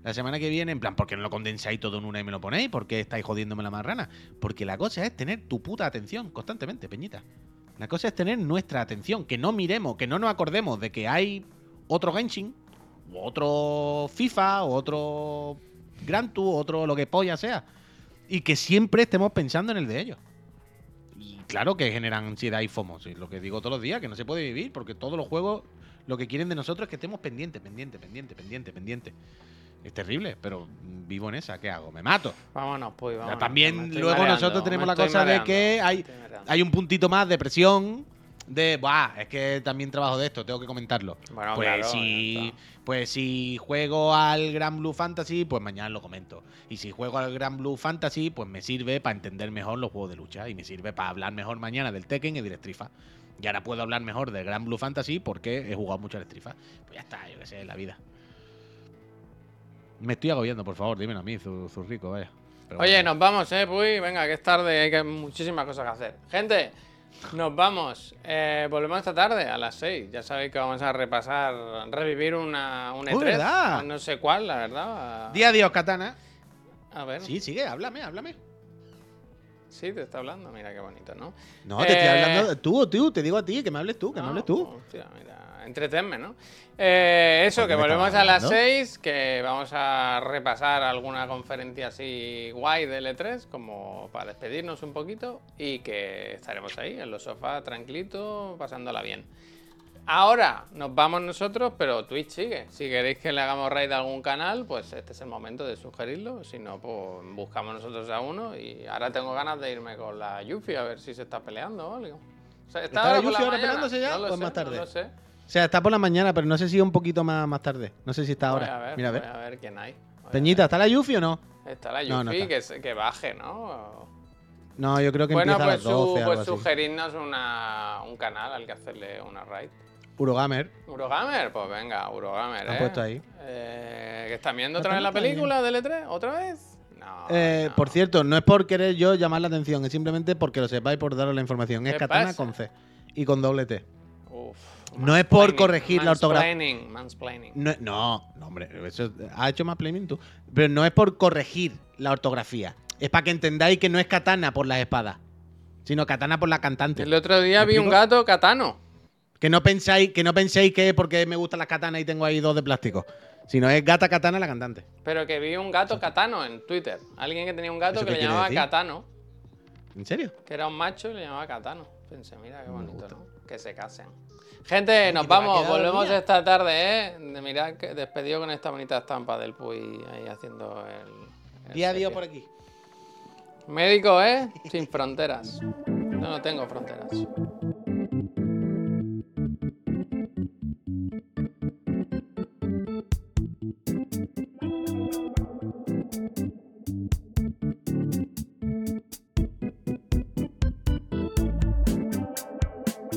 La semana que viene, en plan, ¿por qué no lo condensáis todo en una y me lo ponéis? ¿Por qué estáis jodiéndome la marrana? Porque la cosa es tener tu puta atención constantemente, Peñita. La cosa es tener nuestra atención, que no miremos, que no nos acordemos de que hay otro Genshin o otro FIFA, o otro Gran Tour, otro lo que polla sea. Y que siempre estemos pensando en el de ellos. Y claro que generan ansiedad y FOMO, sí, lo que digo todos los días, que no se puede vivir, porque todos los juegos lo que quieren de nosotros es que estemos pendientes, pendientes, pendientes, pendientes, pendientes. Es terrible, pero vivo en esa, ¿qué hago? ¿Me mato? Vámonos, pues, vámonos. también luego mareando, nosotros tenemos la cosa de que hay, hay un puntito más de presión de, Buah, es que también trabajo de esto, tengo que comentarlo. Bueno, pues, claro, si, pues si juego al Gran Blue Fantasy, pues mañana lo comento. Y si juego al Gran Blue Fantasy, pues me sirve para entender mejor los juegos de lucha y me sirve para hablar mejor mañana del Tekken y del Fighter. Y ahora puedo hablar mejor del Gran Blue Fantasy porque he jugado mucho al Fighter. Pues ya está, yo qué sé, la vida. Me estoy agobiando, por favor, dímelo a mí, Zu- Zurrico, vaya. Pero Oye, bueno. nos vamos, eh, Puy. Venga, que es tarde, hay que muchísimas cosas que hacer. Gente, nos vamos. Eh, volvemos esta tarde a las 6. Ya sabéis que vamos a repasar, revivir una, un Oh, E3. ¿verdad? No sé cuál, la verdad. Día Dios, Katana. A ver. Sí, sigue, háblame, háblame. Sí, te está hablando. Mira qué bonito, ¿no? No, te estoy Eh, hablando. Tú, tú, te digo a ti, que me hables tú, que me No, hables tú. hostia, mira, entretenme, ¿no? Eh, eso, ¿Por que me volvemos a las hablando? 6, que vamos a repasar alguna conferencia así guay de L3, como para despedirnos un poquito, y que estaremos ahí, en los sofás, tranquilitos, pasándola bien. Ahora nos vamos nosotros, pero Twitch sigue. Si queréis que le hagamos raid a algún canal, pues este es el momento de sugerirlo. Si no, pues buscamos nosotros a uno. Y ahora tengo ganas de irme con la Yuffie a ver si se está peleando o algo. O sea, ¿Está ahora la por Yuffie ahora mañana? peleándose ya No lo o es sé, más tarde? No lo sé. O sea, está por la mañana, pero no sé si un poquito más, más tarde. No sé si está Voy ahora. a ver, Mira, a ver. voy a ver quién hay. Voy a Peñita, ¿está la Yuffie o no? Está la No, no Yuffie, está. que, que baje, ¿no? No, yo creo que Bueno, empieza pues, a las 12 su, algo pues así. sugerirnos una, un canal al que hacerle una raid. Urogamer. Urogamer, pues venga, Urogamer, Han ¿eh? puesto ahí. Eh, ¿Que están viendo otra vez la película de L3? ¿Otra vez? No. Eh, no. Por cierto, no es por querer yo llamar la atención, es simplemente porque lo sepáis por daros la información. Es ¿Qué katana pasa? con C y con doble T. Uf, No es por corregir la ortografía. No, no, no, hombre, eso ha hecho más playing tú. Pero no es por corregir la ortografía. Es para que entendáis que no es katana por las espadas, sino katana por la cantante. El otro día ¿Me vi un gato katano. Que no pensáis, que no penséis que es porque me gustan las katanas y tengo ahí dos de plástico. Sino es gata katana la cantante. Pero que vi un gato katano en Twitter. Alguien que tenía un gato ¿Eso que le llamaba decir? katano. ¿En serio? Que era un macho y le llamaba katano. Pensé, mira qué bonito. ¿no? Que se casen. Gente, nos vamos. Volvemos esta tarde, ¿eh? De mirar que despedido con esta bonita estampa del Puy ahí haciendo el. el Día a día por aquí. Médico, ¿eh? Sin fronteras. Yo no tengo fronteras.